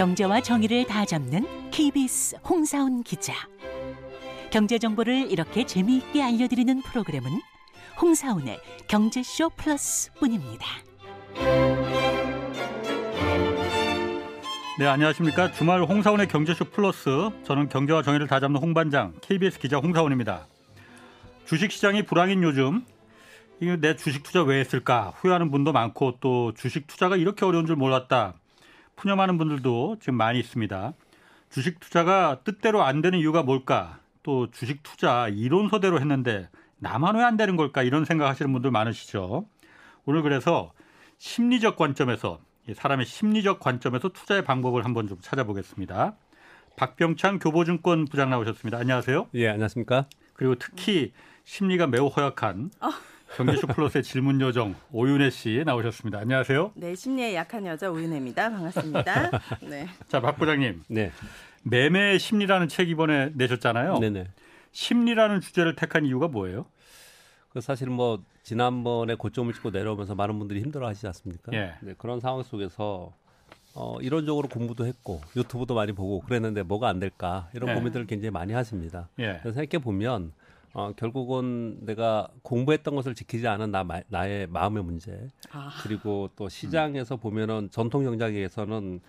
경제와 정의를 다 잡는 KBS 홍사훈 기자. 경제 정보를 이렇게 재미있게 알려드리는 프로그램은 홍사훈의 경제쇼 플러스뿐입니다. 네, 안녕하십니까. 주말 홍사원의 경제쇼 플러스. 저는 경제와 정의를 다 잡는 홍반장, KBS 기자 홍사원입니다. 주식 시장이 불황인 요즘, 내 주식 투자 왜 했을까? 후회하는 분도 많고 또 주식 투자가 이렇게 어려운 줄 몰랐다. 푸념하는 분들도 지금 많이 있습니다. 주식 투자가 뜻대로 안 되는 이유가 뭘까? 또 주식 투자 이론서대로 했는데 나만 왜 안 되는 걸까? 이런 생각하시는 분들 많으시죠. 오늘 그래서 심리적 관점에서 사람의 심리적 관점에서 투자의 방법을 한번 좀 찾아보겠습니다. 박병창 교보증권 부장 나오셨습니다. 안녕하세요. 예, 안녕하십니까? 그리고 특히 심리가 매우 허약한 경제쇼 플러스의 질문 요정 오윤혜 씨 나오셨습니다. 안녕하세요. 네, 심리에 약한 여자 오윤혜입니다. 반갑습니다. 네. 자, 박 부장님. 네. 매매 심리라는 책 이번에 내셨잖아요. 네네. 심리라는 주제를 택한 이유가 뭐예요? 그 사실 뭐 지난번에 고점을 찍고 내려오면서 많은 분들이 힘들어하시지 않습니까? 예. 네, 그런 상황 속에서 어, 이론적으로 공부도 했고 유튜브도 많이 보고 그랬는데 뭐가 안 될까 이런 예. 고민들을 굉장히 많이 하십니다. 예. 그래서 생각해 보면 어, 결국은 내가 공부했던 것을 지키지 않은 나, 마- 나의 마음의 문제 아, 그리고 또 시장에서 보면은 전통 경제에서는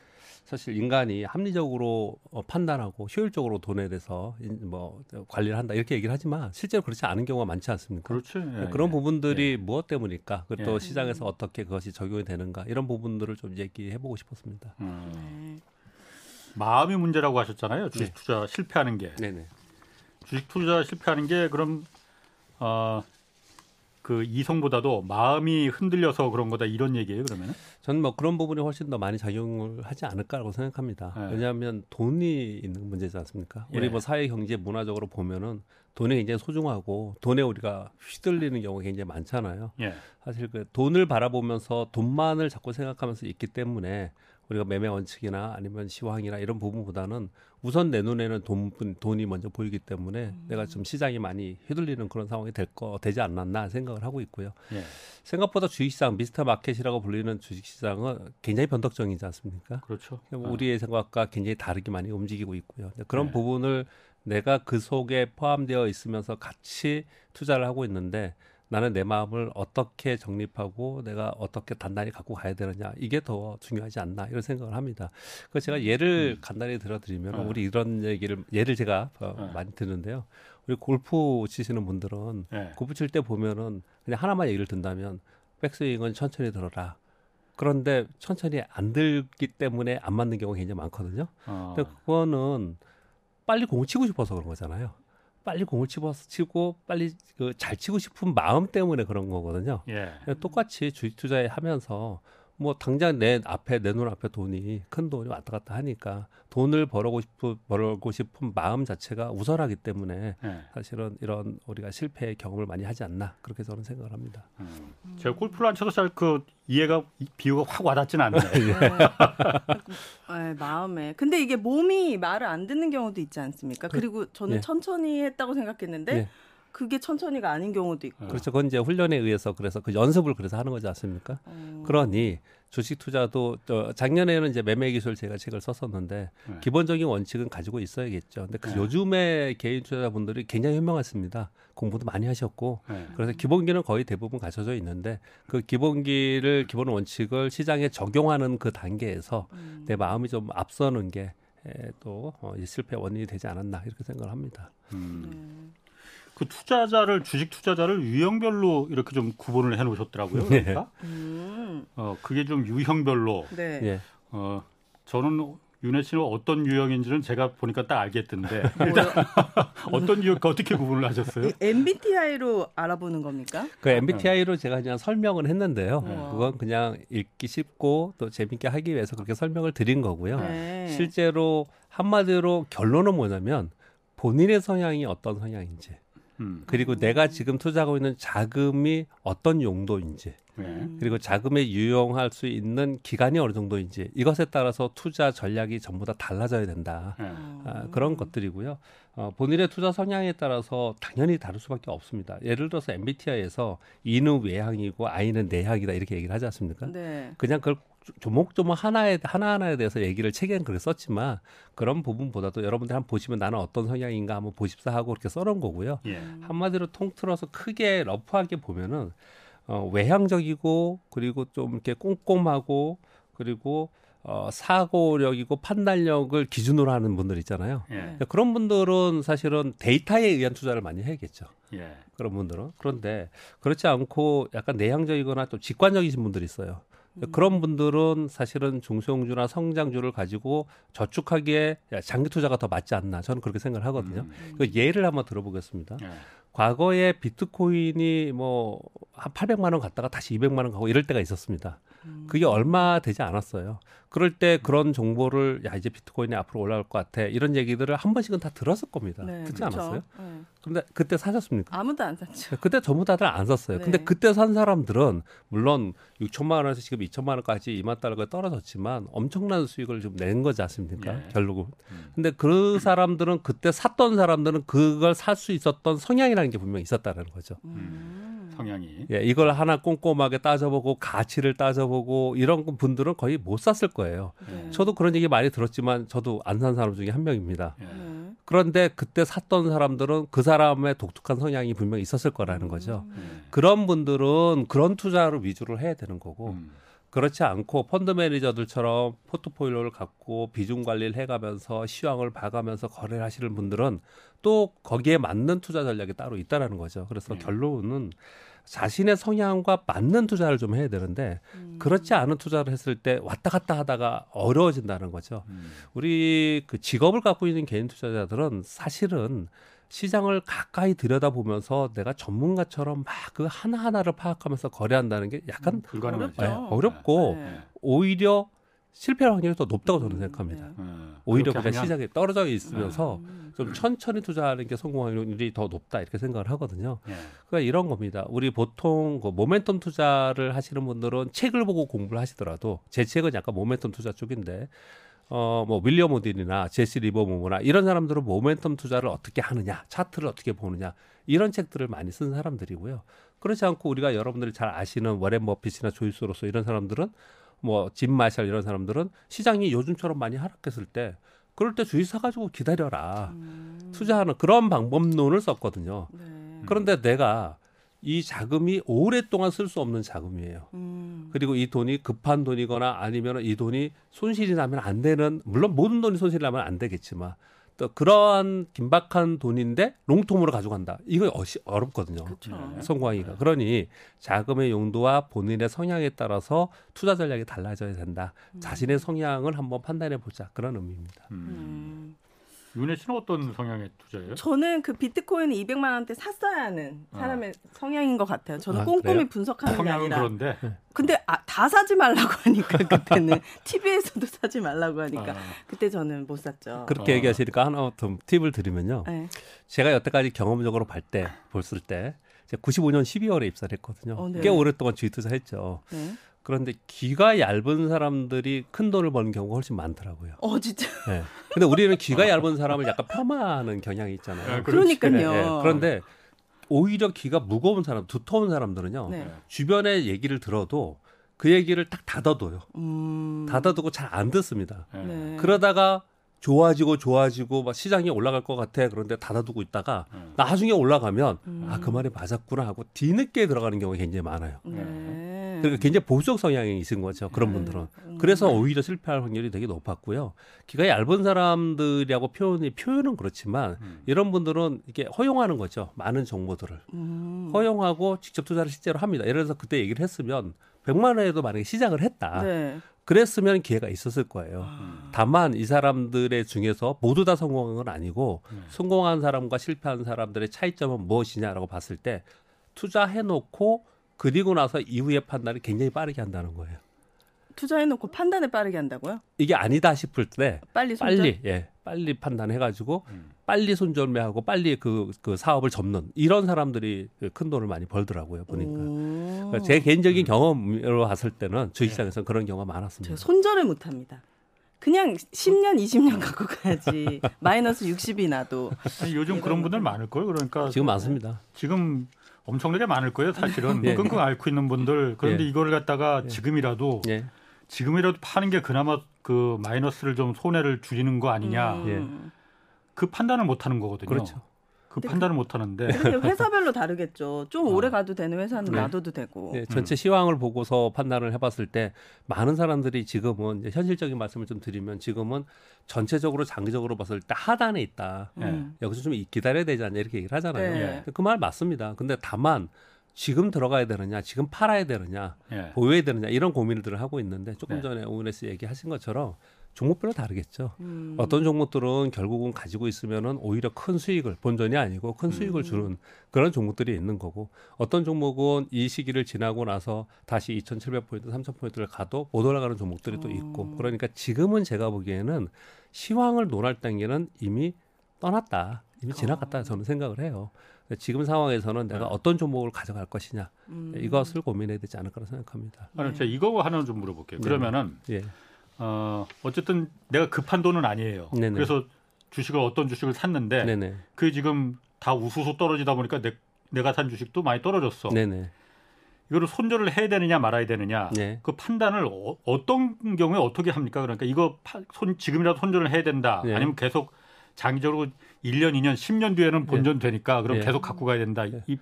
사실 인간이 합리적으로 어, 판단하고 효율적으로 돈에 대해서 인- 뭐 관리를 한다 이렇게 얘기를 하지만 실제로 그렇지 않은 경우가 많지 않습니까? 그렇죠. 예, 그런 예. 부분들이 무엇 때문일까? 그리고 또 예. 시장에서 어떻게 그것이 적용이 되는가? 이런 부분들을 좀 얘기해 보고 싶었습니다. 음, 네. 마음이 문제라고 하셨잖아요. 주식 네. 투자 실패하는 게. 네네. 주식 투자 실패하는 게 그럼 어, 그 이성보다도 마음이 흔들려서 그런 거다 이런 얘기예요. 그러면은? 저는 뭐 그런 부분이 훨씬 더 많이 작용을 하지 않을까라고 생각합니다. 네. 왜냐하면 돈이 있는 문제지 않습니까? 우리 예. 뭐 사회 경제 문화적으로 보면은 돈이 굉장히 소중하고 돈에 우리가 휘둘리는 경우가 굉장히 많잖아요. 예. 사실 그 돈을 바라보면서 돈만을 자꾸 생각하면서 있기 때문에 우리가 매매 원칙이나 아니면 시황이나 이런 부분보다는 우선 내 눈에는 돈 돈이 먼저 보이기 때문에 내가 좀 시장이 많이 휘둘리는 그런 상황이 될 거 되지 않았나 생각을 하고 있고요. 예. 생각보다 주식시장 미스터 마켓이라고 불리는 주식시장은 굉장히 변덕적이지 않습니까? 그렇죠. 우리의 생각과 굉장히 다르게 많이 움직이고 있고요. 그런 네. 부분을 내가 그 속에 포함되어 있으면서 같이 투자를 하고 있는데 나는 내 마음을 어떻게 정립하고 내가 어떻게 단단히 갖고 가야 되느냐 이게 더 중요하지 않나 이런 생각을 합니다. 그 제가 예를 간단히 들어드리면 네. 우리 이런 얘기를 예를 제가 어, 네. 많이 듣는데요. 우리 골프 치시는 분들은 예. 골프 칠 때 보면은 그냥 하나만 얘기를 든다면 백스윙은 천천히 들어라. 그런데 천천히 안 들기 때문에 안 맞는 경우가 굉장히 많거든요. 어, 근데 그거는 빨리 공을 치고 싶어서 그런 거잖아요. 빨리 공을 치고서 치고 빨리 그 잘 치고 싶은 마음 때문에 그런 거거든요. 예. 똑같이 주식 투자에 하면서 뭐 당장 내 앞에 내 눈 앞에 돈이 큰 돈이 왔다 갔다 하니까 돈을 벌고 싶은 벌고 싶은 마음 자체가 우선하기 때문에 예. 사실은 이런 우리가 실패의 경험을 많이 하지 않나 그렇게 저는 생각을 합니다. 음. 제가 골프를 안 쳐서 잘 그 이해가 이- 비유가 확 와닿지는 않네. 네, 마음에. 근데 이게 몸이 말을 안 듣는 경우도 있지 않습니까? 그- 그리고 저는 예. 천천히 했다고 생각했는데 예. 그게 천천히가 아닌 경우도 있고. 그렇죠. 그건 이제 훈련에 의해서 그래서 그 연습을 그래서 하는 거지 않습니까? 어, 그러니 주식 투자도 저 작년에는 이제 매매 기술 제가 책을 썼었는데 네. 기본적인 원칙은 가지고 있어야겠죠. 근데 그 네. 요즘에 개인 투자자분들이 굉장히 현명하십니다. 공부도 많이 하셨고 예. 그래서 기본기는 거의 대부분 갖춰져 있는데 그 기본기를 기본 원칙을 시장에 적용하는 그 단계에서 음. 내 마음이 좀 앞서는 게또 어, 실패 원인이 되지 않았나 이렇게 생각을 합니다. 음. 네. 그 투자자를 주식 투자자를 유형별로 이렇게 좀 구분을 해 놓으셨더라고요. 네. 그러니까 음. 어 그게 좀 유형별로 네. 예. 어 저는 윤혜 씨는 어떤 유형인지는 제가 보니까 딱 알겠던데 뭐요? 어떤 유형 어떻게 구분을 하셨어요? 이 MBTI로 알아보는 겁니까? 그 MBTI로 제가 그냥 설명을 했는데요. 네. 그건 그냥 읽기 쉽고 또 재밌게 하기 위해서 그렇게 설명을 드린 거고요. 네. 실제로 한마디로 결론은 뭐냐면 본인의 성향이 어떤 성향인지 음. 그리고 내가 지금 투자하고 있는 자금이 어떤 용도인지 네. 그리고 자금에 유용할 수 있는 기간이 어느 정도인지 이것에 따라서 투자 전략이 전부 다 달라져야 된다. 네. 아, 그런 것들이고요. 어, 본인의 투자 성향에 따라서 당연히 다를 수밖에 없습니다. 예를 들어서 MBTI에서 E는 외향이고 I는 내향이다 이렇게 얘기를 하지 않습니까? 네. 그냥 그걸 조목조목 하나에 하나하나에 대해서 얘기를 책에는 그렇게 썼지만 그런 부분보다도 여러분들 한번 보시면 나는 어떤 성향인가 한번 보십사 하고 그렇게 써놓은 거고요. 예. 한마디로 통틀어서 크게 러프하게 보면은 어, 외향적이고 그리고 좀 이렇게 꼼꼼하고 그리고 어, 사고력이고 판단력을 기준으로 하는 분들 있잖아요. 예. 그런 분들은 사실은 데이터에 의한 투자를 많이 해야겠죠. 예. 그런 분들은 그런데 그렇지 않고 약간 내향적이거나 좀 직관적이신 분들이 있어요. 그런 분들은 사실은 중소형주나 성장주를 가지고 저축하기에 장기 투자가 더 맞지 않나 저는 그렇게 생각을 하거든요. 그 예를 한번 들어보겠습니다. 예. 과거에 비트코인이 뭐 한 800만 원 갔다가 다시 200만 원 가고 이럴 때가 있었습니다. 그게 얼마 되지 않았어요. 그럴 때 그런 정보를 야 이제 비트코인이 앞으로 올라갈 것 같아 이런 얘기들을 한 번씩은 다 들었을 겁니다. 네, 듣지. 않았어요? 네. 근데 그때 사셨습니까? 아무도 안 샀죠. 그때 전부 다들 안 샀어요. 근데 네. 그때 산 사람들은 물론 6천만 원에서 지금 2천만 원까지 2만 달러가 떨어졌지만 엄청난 수익을 좀 낸 거지 않습니까? 예. 결국은. 음. 근데 그 사람들은 그때 샀던 사람들은 그걸 살 수 있었던 성향이라는 게 분명히 있었다는 거죠. 음. 성향이. 예, 이걸 하나 꼼꼼하게 따져보고 가치를 따져보고 이런 분들은 거의 못 샀을 거예요. 네. 저도 그런 얘기 많이 들었지만 저도 안 산 사람 중에 한 명입니다. 예. 네. 그런데 그때 샀던 사람들은 그 사람의 독특한 성향이 분명히 있었을 거라는 거죠. 예. 그런 분들은 그런 투자를 위주로 해야 되는 거고 음. 그렇지 않고 펀드 매니저들처럼 포트폴리오를 갖고 비중 관리를 해가면서 시황을 봐가면서 거래를 하시는 분들은 또 거기에 맞는 투자 전략이 따로 있다라는 거죠. 그래서 네. 결론은 자신의 성향과 맞는 투자를 좀 해야 되는데 음. 그렇지 않은 투자를 했을 때 왔다 갔다 하다가 어려워진다는 거죠. 음. 우리 그 직업을 갖고 있는 개인 투자자들은 사실은 시장을 가까이 들여다보면서 내가 전문가처럼 막 그 하나하나를 파악하면서 거래한다는 게 약간 불가능하죠. 예. 어렵고 네. 오히려 실패 확률이 더 높다고 저는 생각합니다. 네. 예. 오히려 그냥 하면- 시장에 떨어져 있으면서 음. 좀 천천히 투자하는 게 성공 확률이 더 높다 이렇게 생각을 하거든요. 예. 그러니까 이런 겁니다. 우리 보통 그 모멘텀 투자를 하시는 분들은 책을 보고 공부를 하시더라도 제 책은 약간 모멘텀 투자 쪽인데 어뭐 윌리엄 오딘이나 제시 리버모나 이런 사람들은 모멘텀 투자를 어떻게 하느냐, 차트를 어떻게 보느냐 이런 책들을 많이 쓴 사람들이고요. 그렇지 않고 우리가 여러분들이 잘 아시는 워렌 버핏이나 조이스 로서 이런 사람들은 뭐짐 마샬 이런 사람들은 시장이 요즘처럼 많이 하락했을 때 그럴 때 주식 사가지고 기다려라 음. 투자하는 그런 방법론을 썼거든요. 네. 그런데 내가 이 자금이 오랫동안 쓸 수 없는 자금이에요. 음. 그리고 이 돈이 급한 돈이거나 아니면 이 돈이 손실이 나면 안 되는 물론 모든 돈이 손실이 나면 안 되겠지만 또 그러한 긴박한 돈인데 롱통으로 가져간다. 이거 어시, 어렵거든요. 그렇죠. 네. 성공하기가. 그러니 자금의 용도와 본인의 성향에 따라서 투자 전략이 달라져야 된다. 자신의 성향을 한번 판단해 보자. 그런 의미입니다. 음. 음. 윤혜 씨는 어떤 성향의 투자예요? 저는 그 비트코인 200만 원대 샀어야 하는 사람의 성향인 것 같아요. 저는 아, 꼼꼼히 그래요? 분석하는 게 성향은 아니라. 그런데 근데 아, 다 사지 말라고 하니까 그때는 TV에서도 사지 말라고 하니까 아, 그때 저는 못 샀죠. 그렇게 어. 얘기하시니까 하나 더 팁을 드리면요. 네. 제가 여태까지 경험적으로 볼 때, 볼을 때, 제가 95년 12월에 입사를 했거든요. 어, 네. 꽤 오랫동안 주식 투자했죠. 네. 그런데 귀가 얇은 사람들이 큰 돈을 버는 경우가 훨씬 많더라고요. 어 진짜 네. 근데 우리는 귀가 얇은 사람을 약간 폄하하는 경향이 있잖아요. 아. 그러니까요. 네, 네. 그런데 오히려 귀가 무거운 사람, 두터운 사람들은요. 네. 주변의 얘기를 들어도 그 얘기를 딱 닫아둬요. 음. 닫아두고 잘 안 듣습니다. 예. 네. 그러다가 좋아지고 좋아지고 막 시장이 올라갈 것 같아. 그런데 닫아두고 있다가 음. 나중에 올라가면 음. 아그 말이 맞았구나 하고 뒤늦게 들어가는 경우가 굉장히 많아요. 네. 그러니까 굉장히 보수적 성향이 있은 거죠. 그런 네. 분들은. 음. 그래서 오히려 실패할 확률이 되게 높았고요. 귀가 얇은 사람들이라고 표현이 표현은 그렇지만 음. 이런 분들은 이게 허용하는 거죠. 많은 정보들을 음. 허용하고 직접 투자를 실제로 합니다. 예를 들어서 그때 얘기를 했으면 100만 원에도 만약에 시작을 했다. 네. 그랬으면 기회가 있었을 거예요. 음. 다만 이 사람들의 중에서 모두 다 성공한 건 아니고 네. 성공한 사람과 실패한 사람들의 차이점은 무엇이냐라고 봤을 때 투자해 놓고 그리고 나서 이후의 판단을 굉장히 빠르게 한다는 거예요. 투자해놓고 판단을 빠르게 한다고요? 이게 아니다 싶을 때 빨리 손절? 빨리 예 빨리 판단해 가지고 음. 빨리 손절매하고 빨리 그, 그 사업을 접는 이런 사람들이 그큰 돈을 많이 벌더라고요 보니까 오. 그러니까 제 개인적인 경험으로 봤을 때는 주식시장에서 그런 경우가 많았습니다. 손절을 못합니다. 그냥 10년, 20년 갖고 가야지. 마이너스 60이 나도. 아니, 요즘 그런 분들 많을 거예요. 그러니까 지금 많습니다. 지금 엄청나게 많을 거예요. 사실은 예. 끙끙 앓고 있는 분들 그런데 예. 이거를 갖다가 예. 지금이라도 예. 지금이라도 파는 게 그나마 그 마이너스를 좀 손해를 줄이는 거 아니냐. 음. 그 판단을 못 하는 거거든요. 그렇죠. 그 판단을 못 하는데 회사별로 다르겠죠. 좀 오래 가도 되는 회사는 네. 놔둬도 되고. 예, 전체 시황을 보고서 판단을 해봤을 때 많은 사람들이 지금은 이제 현실적인 말씀을 좀 드리면 지금은 전체적으로 장기적으로 봤을 때 하단에 있다. 음. 여기서 좀 기다려야 되지 않냐 이렇게 얘기를 하잖아요. 네. 그말 맞습니다. 근데 다만 지금 들어가야 되느냐, 지금 팔아야 되느냐, 예. 보유해야 되느냐 이런 고민들을 하고 있는데 조금 네. 전에 오은혜 씨 얘기하신 것처럼 종목별로 다르겠죠. 음. 어떤 종목들은 결국은 가지고 있으면은 오히려 큰 수익을 본전이 아니고 큰 수익을 음. 주는 그런 종목들이 있는 거고 어떤 종목은 이 시기를 지나고 나서 다시 2,700포인트, 3,000포인트를 가도 못 올라가는 종목들이 또 있고 음. 그러니까 지금은 제가 보기에는 시황을 논할 단계는 이미 떠났다. 이미 지나갔다 저는 생각을 해요. 지금 상황에서는 내가 네. 어떤 종목을 가져갈 것이냐 음. 이것을 고민해야 되지 않을까라 생각합니다. 아니, 제가 이거 하나 좀 물어볼게요. 네. 그러면은 예, 어, 어쨌든 내가 급한 돈은 아니에요. 네네. 그래서 주식을 어떤 주식을 샀는데 네네, 그게 지금 다 우수수 떨어지다 보니까 내, 내가 산 주식도 많이 떨어졌어. 네네, 이거를 손절을 해야 되느냐 말아야 되느냐 네. 그 판단을 어, 떤 경우에 어떻게 합니까? 그러니까 이거 파, 손, 지금이라도 손절을 해야 된다. 네. 아니면 계속 장기적으로 1년, 2년, 10년 뒤에는 본전 되니까 그럼 네. 계속 갖고 가야 된다. 네. 이,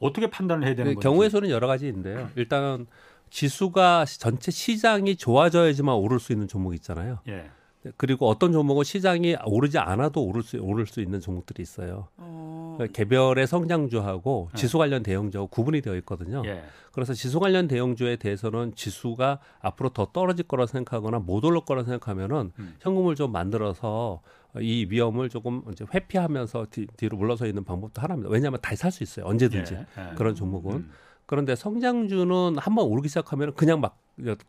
어떻게 판단을 해야 되는 그 거죠? 경우의 수는 여러 가지인데요. 일단 지수가 전체 시장이 좋아져야지만 오를 수 있는 종목이 있잖아요. 예. 그리고 어떤 종목은 시장이 오르지 않아도 오를 수 오를 수 있는 종목들이 있어요. 어. 그러니까 개별의 성장주하고 네. 지수 관련 대형주하고 구분이 되어 있거든요. 예. 그래서 지수 관련 대형주에 대해서는 지수가 앞으로 더 떨어질 거라 생각하거나 못 오를 거라 생각하면은 음. 현금을 좀 만들어서 이 위험을 조금 이제 회피하면서 뒤, 뒤로 물러서 있는 방법도 하나입니다. 왜냐하면 다시 살 수 있어요. 언제든지 예. 예. 그런 종목은. 음. 그런데 성장주는 한번 오르기 시작하면 그냥 막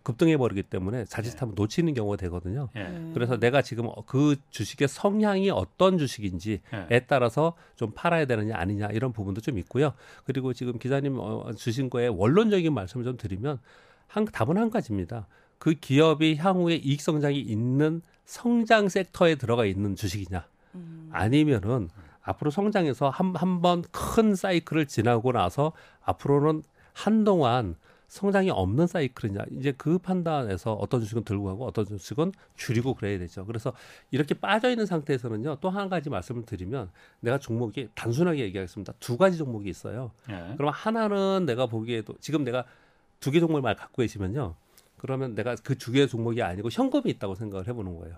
급등해 버리기 때문에 자칫하면 놓치는 경우가 되거든요. 예. 네. 그래서 내가 지금 그 주식의 성향이 어떤 주식인지에 예. 따라서 좀 팔아야 되느냐 아니냐 이런 부분도 좀 있고요. 그리고 지금 기자님 어, 주신 거에 원론적인 말씀을 좀 드리면 한 답은 한 가지입니다. 그 기업이 향후에 이익 성장이 있는 성장 섹터에 들어가 있는 주식이냐 음. 아니면은 앞으로 성장해서 한 한 번 큰 사이클을 지나고 나서 앞으로는 한동안 성장이 없는 사이클이냐 이제 그 판단에서 어떤 주식은 들고 가고 어떤 주식은 줄이고 그래야 되죠. 그래서 이렇게 빠져 있는 상태에서는요 또 한 가지 말씀을 드리면 내가 종목이 단순하게 얘기하겠습니다. 두 가지 종목이 있어요. 예. 그럼 하나는 내가 보기에도 지금 내가 두 개 종목을 말 갖고 계시면요. 그러면 내가 그 두개 종목이 아니고 현금이 있다고 생각을 해보는 거예요.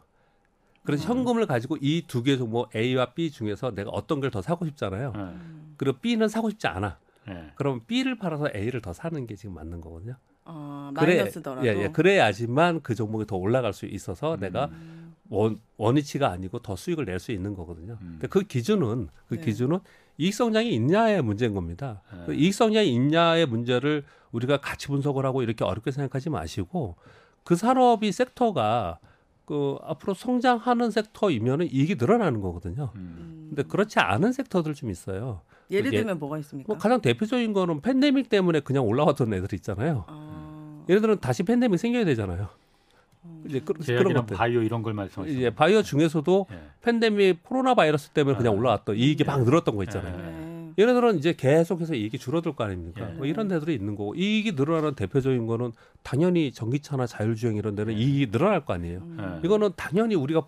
그래서 현금을 가지고 이 두개 종목 A와 B 중에서 내가 어떤 걸 더 사고 싶잖아요. 예. 그리고 B는 사고 싶지 않아. 예. 그럼 B를 팔아서 A를 더 사는 게 지금 맞는 거거든요. 어, 그래- 마이너스더라도. 예, 예. 그래야지만 그 종목이 더 올라갈 수 있어서 음. 내가 원, 원위치가 아니고 더 수익을 낼 수 있는 거거든요. 음. 근데 그 기준은 그 네. 기준은 이익 성장이 있냐의 문제인 겁니다. 네. 그 이익 성장이 있냐의 문제를 우리가 같이 분석을 하고 이렇게 어렵게 생각하지 마시고 그 산업이 섹터가 그 앞으로 성장하는 섹터이면은 이익이 늘어나는 거거든요. 음. 음. 근데 그렇지 않은 섹터들 좀 있어요. 예를 예- 들면 뭐가 있습니까? 뭐 가장 대표적인 거는 팬데믹 때문에 그냥 올라왔던 애들 있잖아요. 아, 얘네들은 다시 팬데믹 생겨야 되잖아요. 이제 그, 제약이나 것들. 바이오 이런 걸 말씀하시는 이제 바이오 중에서도 예. 팬데믹 코로나 바이러스 때문에 그냥 아. 올라왔던 이익이 막 늘었던 거 있잖아요. 네. 얘네들은 이제 계속해서 이익이 줄어들 거 아닙니까? 예. 뭐 이런 데들이 있는 거고 이익이 늘어나는 대표적인 거는 당연히 전기차나 자율주행 이런 데는 예. 이익이 늘어날 거 아니에요. 음. 예. 이거는 당연히 우리가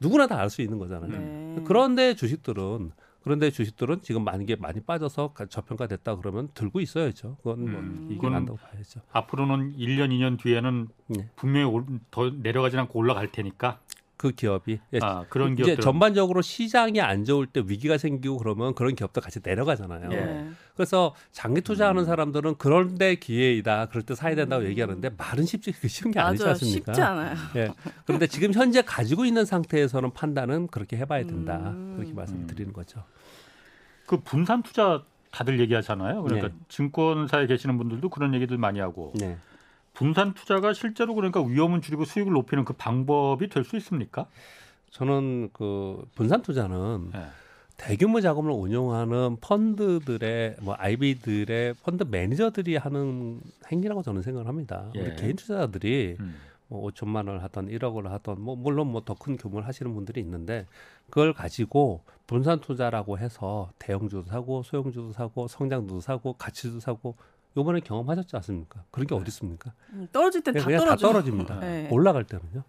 누구나 다 알 수 있는 거잖아요. 네. 그런데 주식들은 그런데 주식들은 지금 게 많이 빠져서 가- 저평가됐다 그러면 들고 있어야죠. 그건 뭐 음. 그건- 난다고 봐야죠. 앞으로는 1년, 2년 뒤에는 네. 분명히 올- 더 내려가지 않고 올라갈 테니까 그 기업이 예, 아, 그런 이제 기업들 전반적으로 시장이 안 좋을 때 위기가 생기고 그러면 그런 기업도 같이 내려가잖아요. 네. 그래서 장기 투자하는 음. 사람들은 그런데 기회이다. 그럴 때 사야 된다고 얘기하는데 말은 쉽지 그 쉬운 게 아니지. 않습니까? 쉽지 않아요. 예. 그런데 지금 현재 가지고 있는 상태에서는 판단은 그렇게 해봐야 된다. 음. 그렇게 말씀드리는 거죠. 그 분산 투자 다들 얘기하잖아요. 그러니까 네. 증권사에 계시는 분들도 그런 얘기들 많이 하고 네. 분산 투자가 실제로 그러니까 위험은 줄이고 수익을 높이는 그 방법이 될 수 있습니까? 저는 그 분산 투자는 예. 대규모 자금을 운용하는 펀드들의 뭐 IB들의 펀드 매니저들이 하는 행위라고 저는 생각을 합니다. 예. 우리 개인 투자자들이 음. 뭐 5천만 원을 하던 1억을 하던 뭐 물론 뭐 더 큰 규모를 하시는 분들이 있는데 그걸 가지고 분산 투자라고 해서 대형주도 사고 소형주도 사고 성장주도 사고 가치도 사고 요번에 경험하셨지 않습니까? 그런 게 어디 있습니까? 음, 떨어질 땐다 그냥 다 떨어져. 떨어집니다. 네. 올라갈 때는요.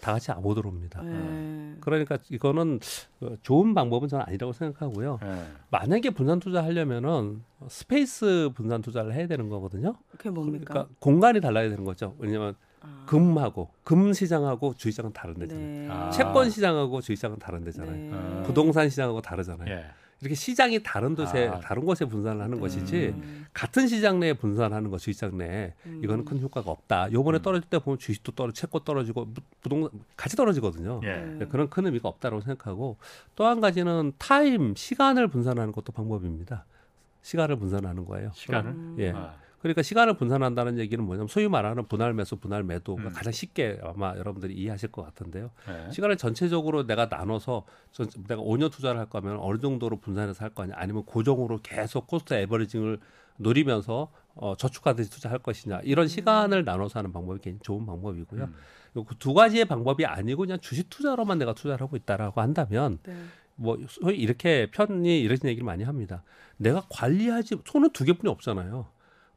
다 같이 못 오릅니다. 네. 그러니까 이거는 어, 좋은 방법은 저는 아니라고 생각하고요. 예. 만약에 분산 투자하려면은 space 분산 투자를 해야 되는 거거든요. 그게 뭡니까? 그러니까 공간이 달라야 되는 거죠. 왜냐하면 아. 금하고 금 시장하고 주 시장은 다른 데잖아요. 네. 아. 채권 시장하고 주 시장은 다른 데잖아요. 네. 아. 부동산 시장하고 다르잖아요. 예. 이렇게 시장이 다른 곳에 아. 다른 곳에 분산을 하는 것이지 음. 같은 시장 내에 분산하는 거 주시장 내에 이거는 큰 효과가 없다. 요번에 음. 떨어질 때 보면 주식도 떨어, 채권 떨어지고 부- 부동산 같이 떨어지거든요. 예. 네. 그런 큰 의미가 없다고 생각하고 또 한 가지는 time 시간을 분산하는 것도 방법입니다. 시간을 분산하는 거예요. 시간을. 음. 예. 아. 그러니까 시간을 분산한다는 얘기는 뭐냐면 소위 말하는 분할 매수, 분할 매도가 음. 가장 쉽게 아마 여러분들이 이해하실 것 같은데요. 예. 시간을 전체적으로 내가 나눠서 전- 내가 5년 투자를 할 거면 어느 정도로 분산해서 할 거냐, 아니면 고정으로 계속 cost averaging을 노리면서 어, 저축하듯이 투자할 것이냐 이런 시간을 나눠서 하는 방법이 굉장히 좋은 방법이고요. 음. 그 두 가지의 방법이 아니고 그냥 주식 투자로만 내가 투자를 하고 있다라고 한다면 네. 뭐 소위 이렇게 편히 이런 얘기를 많이 합니다. 내가 관리하지 손은 두 개뿐이 없잖아요.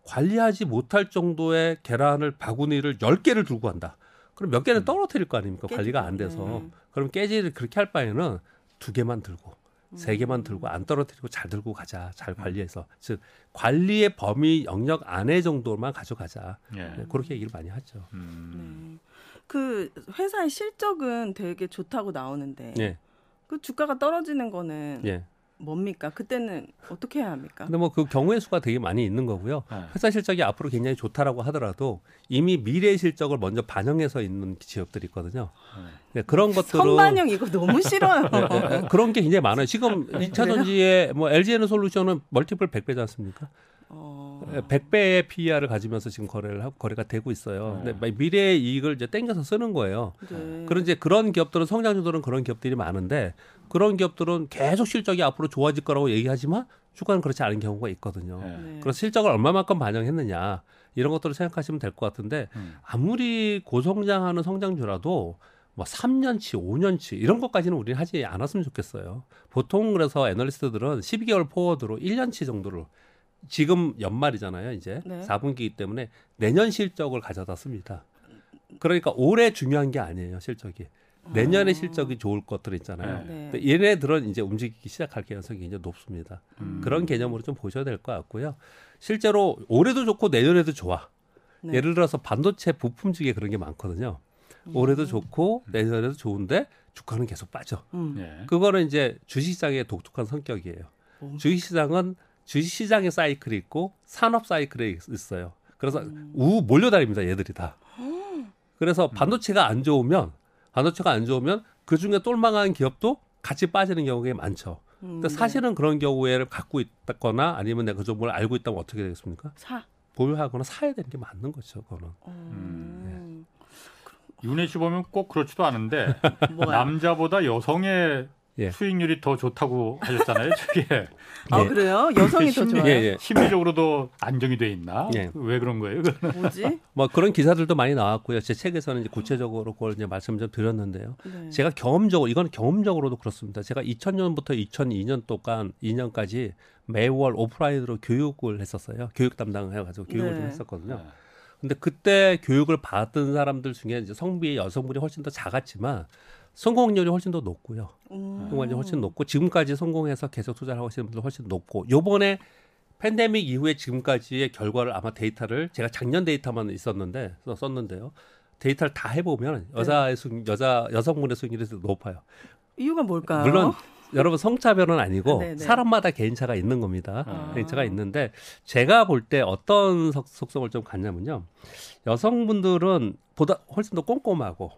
관리하지 못할 정도의 계란을 바구니를 열 개를 들고 간다. 그럼 몇 개는 떨어뜨릴 거 아닙니까? 관리가 안 돼서. 네. 그럼 깨지를 그렇게 할 바에는 두 개만 들고 세 음. 개만 들고 안 떨어뜨리고 잘 들고 가자. 잘 관리해서. 즉 관리의 범위 영역 안에 정도만 가져가자. 예. 네, 그렇게 얘기를 많이 하죠. 음. 네. 그 회사의 실적은 되게 좋다고 나오는데 예. 그 주가가 떨어지는 거는 예. 뭡니까? 그때는 어떻게 해야 합니까? 근데 뭐 그 경우의 수가 되게 많이 있는 거고요. 예. 회사 실적이 앞으로 굉장히 좋다라고 하더라도 이미 미래 실적을 먼저 반영해서 있는 기업들이 있거든요. 네, 그런 것들은 선반영 이거 너무 싫어요. 네, 네, 네, 그런 게 굉장히 많아요. 지금 2차 전지의 뭐 LG에는 솔루션은 멀티플 100배지 않습니까? 어. 100배의 PER을 가지면서 지금 거래를 하고 거래가 되고 있어요. 근데 미래의 이익을 이제 땡겨서 쓰는 거예요. 네. 그런 이제 그런 기업들은 성장주들은 그런 기업들이 많은데 그런 기업들은 계속 실적이 앞으로 좋아질 거라고 얘기하지만 주가는 그렇지 않은 경우가 있거든요. 예. 네. 그래서 실적을 얼마만큼 반영했느냐 이런 것들을 생각하시면 될 것 같은데 음. 아무리 고성장하는 성장주라도 뭐 3년치, 5년치 이런 것까지는 우리는 하지 않았으면 좋겠어요. 보통 그래서 애널리스트들은 12개월 포워드로 1년치 정도를 지금 연말이잖아요, 이제 네. 4분기이기 때문에 내년 실적을 가져다 씁니다. 그러니까 올해 중요한 게 아니에요, 실적이. 내년에 실적이 좋을 것들 있잖아요. 네. 근데 얘네들은 이제 움직이기 시작할 가능성이 굉장히 높습니다. 음. 그런 개념으로 좀 보셔야 될 것 같고요. 실제로 올해도 좋고 내년에도 좋아. 네. 예를 들어서 반도체 부품직에 그런 게 많거든요. 올해도 좋고 내년에도 좋은데 주가는 계속 빠져. 음. 예. 그거는 이제 주식시장의 독특한 성격이에요. 뭐. 주식시장은 주식시장의 사이클이 있고 산업 사이클이 있어요. 그래서 우 몰려다닙니다. 얘들이 다. 그래서 반도체가 안 좋으면 반도체가 안 좋으면 그 중에 똘망한 기업도 같이 빠지는 경우가 많죠. 음, 근데 네. 사실은 그런 경우에 갖고 있거나 아니면 내가 그 정보를 알고 있다면 어떻게 되겠습니까? 사. 보유하거나 사야 되는 게 맞는 거죠. 그거는. 음. 윤혜 씨 보면 꼭 그렇지도 않은데? 남자보다 여성의 예. 수익률이 더 좋다고 하셨잖아요. 저게 아 예. 그래요? 여성이 더 심리- 좋아요? 예, 예. 심리적으로도 안정이 돼 있나? 예. 왜 그런 거예요? 뭐지? 뭐 그런 기사들도 많이 나왔고요. 제 책에서는 이제 구체적으로 그걸 이제 말씀 좀 드렸는데요. 네. 제가 경험적으로 이건 경험적으로도 그렇습니다. 제가 2000년부터 2002년 동안 2년까지 매월 오프라인으로 교육을 했었어요. 교육 담당을 해가지고 교육을 네. 좀 했었거든요. 예. 근데 그때 교육을 받은 사람들 중에 이제 성비의 여성분이 훨씬 더 작았지만 성공률이 훨씬 더 높고요. 음. 성공률이 훨씬 높고 지금까지 성공해서 계속 투자를 하고 계시는 분들 훨씬 높고 요번에 팬데믹 이후에 지금까지의 결과를 아마 데이터를 제가 작년 데이터만 있었는데 써- 썼는데요. 데이터를 다 해보면 여자의 수익, 여자 여성분의 수익률이 더 높아요. 이유가 뭘까요? 물론 여러분 성차별은 아니고 아, 네네. 사람마다 개인차가 있는 겁니다. 아. 개인차가 있는데 제가 볼 때 어떤 속- 속성을 좀 갖냐면요. 여성분들은 보다 훨씬 더 꼼꼼하고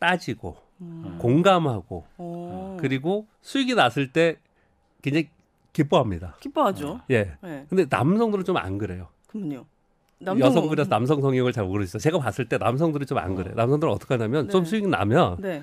따지고 음. 공감하고 어. 그리고 수익이 났을 때 굉장히 기뻐합니다. 기뻐하죠. 예. 네. 근데 남성들은 좀 안 그래요. 그럼요. 여성분이라서 남성 성향을 잘 모르겠어요. 제가 봤을 때 남성들이 좀 안 그래 요. 남성들은 어떻게 하냐면 좀 네. 수익 나면 네.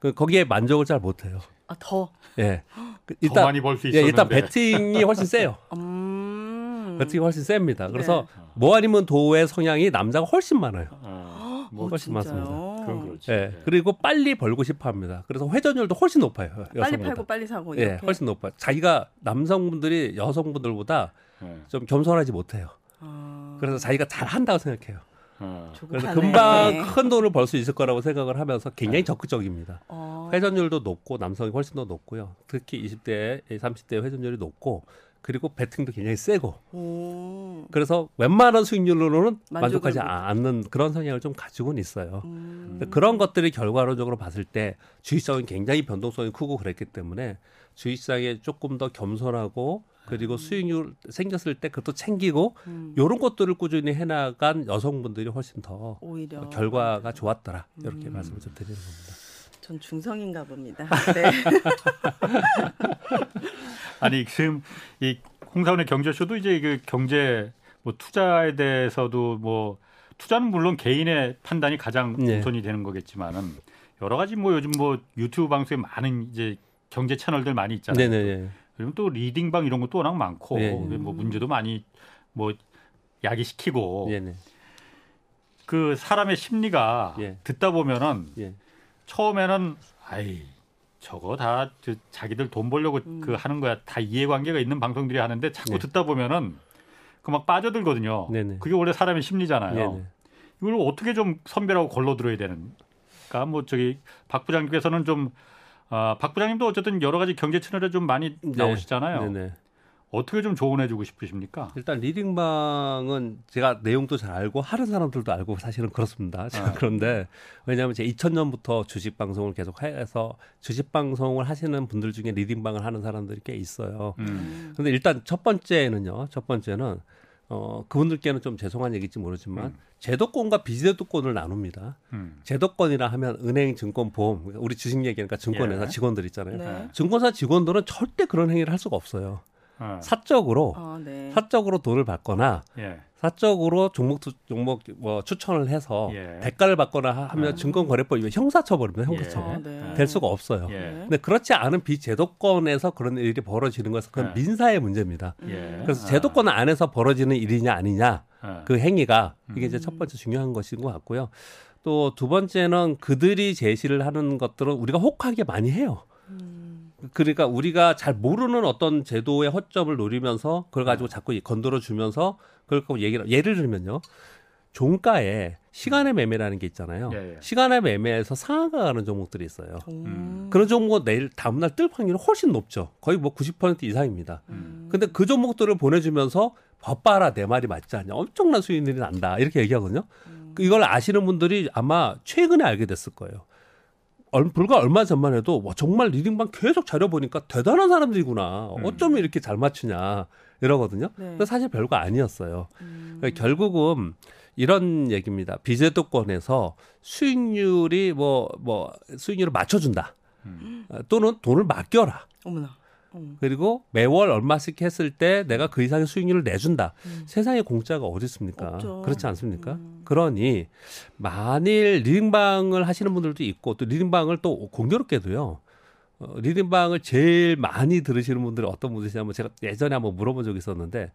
그 거기에 만족을 잘 못해요. 아 더. 예. 그더 일단 많이 벌수 예, 있었는데. 일단 베팅이 훨씬 세요. 음. 베팅이 훨씬 셉니다. 그래서 네. 뭐 아니면 도의 성향이 남자가 훨씬 많아요. 어, 뭐 어, 훨씬? 많습니다. 그런 그렇지. 예. 예. 그리고 빨리 벌고 싶어 합니다. 그래서 회전율도 훨씬 높아요. 빨리 여성보다. 팔고 빨리 사고 예. 훨씬 높아요. 자기가 남성분들이 여성분들보다 예. 좀 겸손하지 못해요. 아. 그래서 자기가 잘 한다고 생각해요. 어. 그래서. 금방 큰 돈을 벌 수 있을 거라고 생각을 하면서 굉장히 적극적입니다. 어. 회전율도 높고 남성이 훨씬 더 높고요. 특히 20대, 30대 회전율이 높고 그리고 배팅도 굉장히 세고 오. 그래서 웬만한 수익률로는 만족하지 못- 않는 그런 성향을 좀 가지고는 있어요. 음. 그런 것들이 결과론적으로 봤을 때 주식시장은 굉장히 변동성이 크고 그랬기 때문에 주식시장에 조금 더 겸손하고 그리고 수익률 생겼을 때 그것도 챙기고 음. 이런 것들을 꾸준히 해나간 여성분들이 훨씬 더 오히려 결과가 좋았더라 이렇게 음. 말씀을 좀 드리는 겁니다. 전 중성인가 봅니다. 네. 아니 지금 이 홍사원의 경제쇼도 이제 그 경제 뭐 투자에 대해서도 뭐 투자는 물론 개인의 판단이 가장 네. 우선이 되는 거겠지만은 여러 가지 뭐 요즘 뭐 유튜브 방송에 많은 이제 경제 채널들 많이 있잖아요. 네네네. 그리고 또 리딩방 이런 것도 워낙 많고 예, 예. 뭐 문제도 많이 뭐 야기시키고 네네. 그 사람의 심리가 예. 듣다 보면은 예. 처음에는 아이 저거 다 저 자기들 돈 벌려고 음. 그 하는 거야 다 이해관계가 있는 방송들이 하는데 자꾸 네. 듣다 보면은 그 막 빠져들거든요. 네네. 그게 원래 사람의 심리잖아요. 네네. 이걸 어떻게 좀 선별하고 걸러 들어야 되는가? 뭐 저기 박 부장님께서는 좀 아, 박 부장님도 어쨌든 여러 가지 경제 채널에 좀 많이 네. 나오시잖아요. 네네. 어떻게 좀 조언해주고 싶으십니까? 일단 리딩방은 제가 내용도 잘 알고 하는 사람들도 알고 사실은 그렇습니다. 제가 아. 그런데 왜냐하면 제 2000년부터 주식 방송을 계속 해서 주식 방송을 하시는 분들 중에 리딩방을 하는 사람들이 꽤 있어요. 음. 근데 일단 첫 번째는요. 첫 번째는 어 그분들께는 좀 죄송한 얘기일지 모르지만 음. 제도권과 비제도권을 나눕니다. 음. 제도권이라 하면 은행, 증권, 보험, 우리 주식 얘기니까 증권회사 예. 직원들 있잖아요. 네. 증권사 직원들은 절대 그런 행위를 할 수가 없어요. 어. 사적으로 아, 네. 사적으로 돈을 받거나 예. 사적으로 종목 투, 종목 뭐 추천을 해서 예. 대가를 받거나 하- 하면 음. 증권거래법이 형사처벌입니다. 형사처벌. 아, 네. 될 수가 없어요. 예. 네. 근데 그렇지 않은 비제도권에서 그런 일이 벌어지는 것은 그건 네. 민사의 문제입니다. 예. 그래서 아. 제도권 안에서 벌어지는 일이냐 아니냐 어. 그 행위가 이게 음. 이제 첫 번째 중요한 것인 것 같고요. 또 두 번째는 그들이 제시를 하는 것들은 우리가 혹하게 많이 해요. 음. 그러니까 우리가 잘 모르는 어떤 제도의 허점을 노리면서 그걸 가지고 자꾸 건드려 주면서 그걸 갖고 얘기를 예를 들면요. 종가에 시간의 매매라는 게 있잖아요. 예, 예. 시간의 매매에서 상한가 가는 종목들이 있어요. 음. 그런 종목 내일 다음날 뜰 확률이 훨씬 높죠. 거의 뭐 90% 이상입니다. 음. 근데 그 종목들을 보내주면서 법 봐라 내 말이 맞지 않냐 엄청난 수익률이 난다 이렇게 얘기하거든요. 음. 이걸 아시는 분들이 아마 최근에 알게 됐을 거예요. 얼, 불과 얼마 전만 해도 와, 정말 리딩방 계속 자료 보니까 대단한 사람들이구나. 음. 어쩌면 이렇게 잘 맞추냐 이러거든요. 네. 근데 사실 별거 아니었어요. 음. 그러니까 결국은 이런 얘기입니다. 비제도권에서 수익률이 뭐뭐 수익률을 맞춰준다. 음. 어, 또는 돈을 맡겨라. 어머나. 음. 그리고 매월 얼마씩 했을 때 내가 그 이상의 수익률을 내준다. 음. 세상에 공짜가 어디 있습니까? 없죠. 그렇지 않습니까? 음. 그러니 만일 리딩방을 하시는 분들도 있고 또 리딩방을 또 공교롭게도요. 어, 리딩방을 제일 많이 들으시는 분들이 어떤 분들이냐면 제가 예전에 한번 물어본 적이 있었는데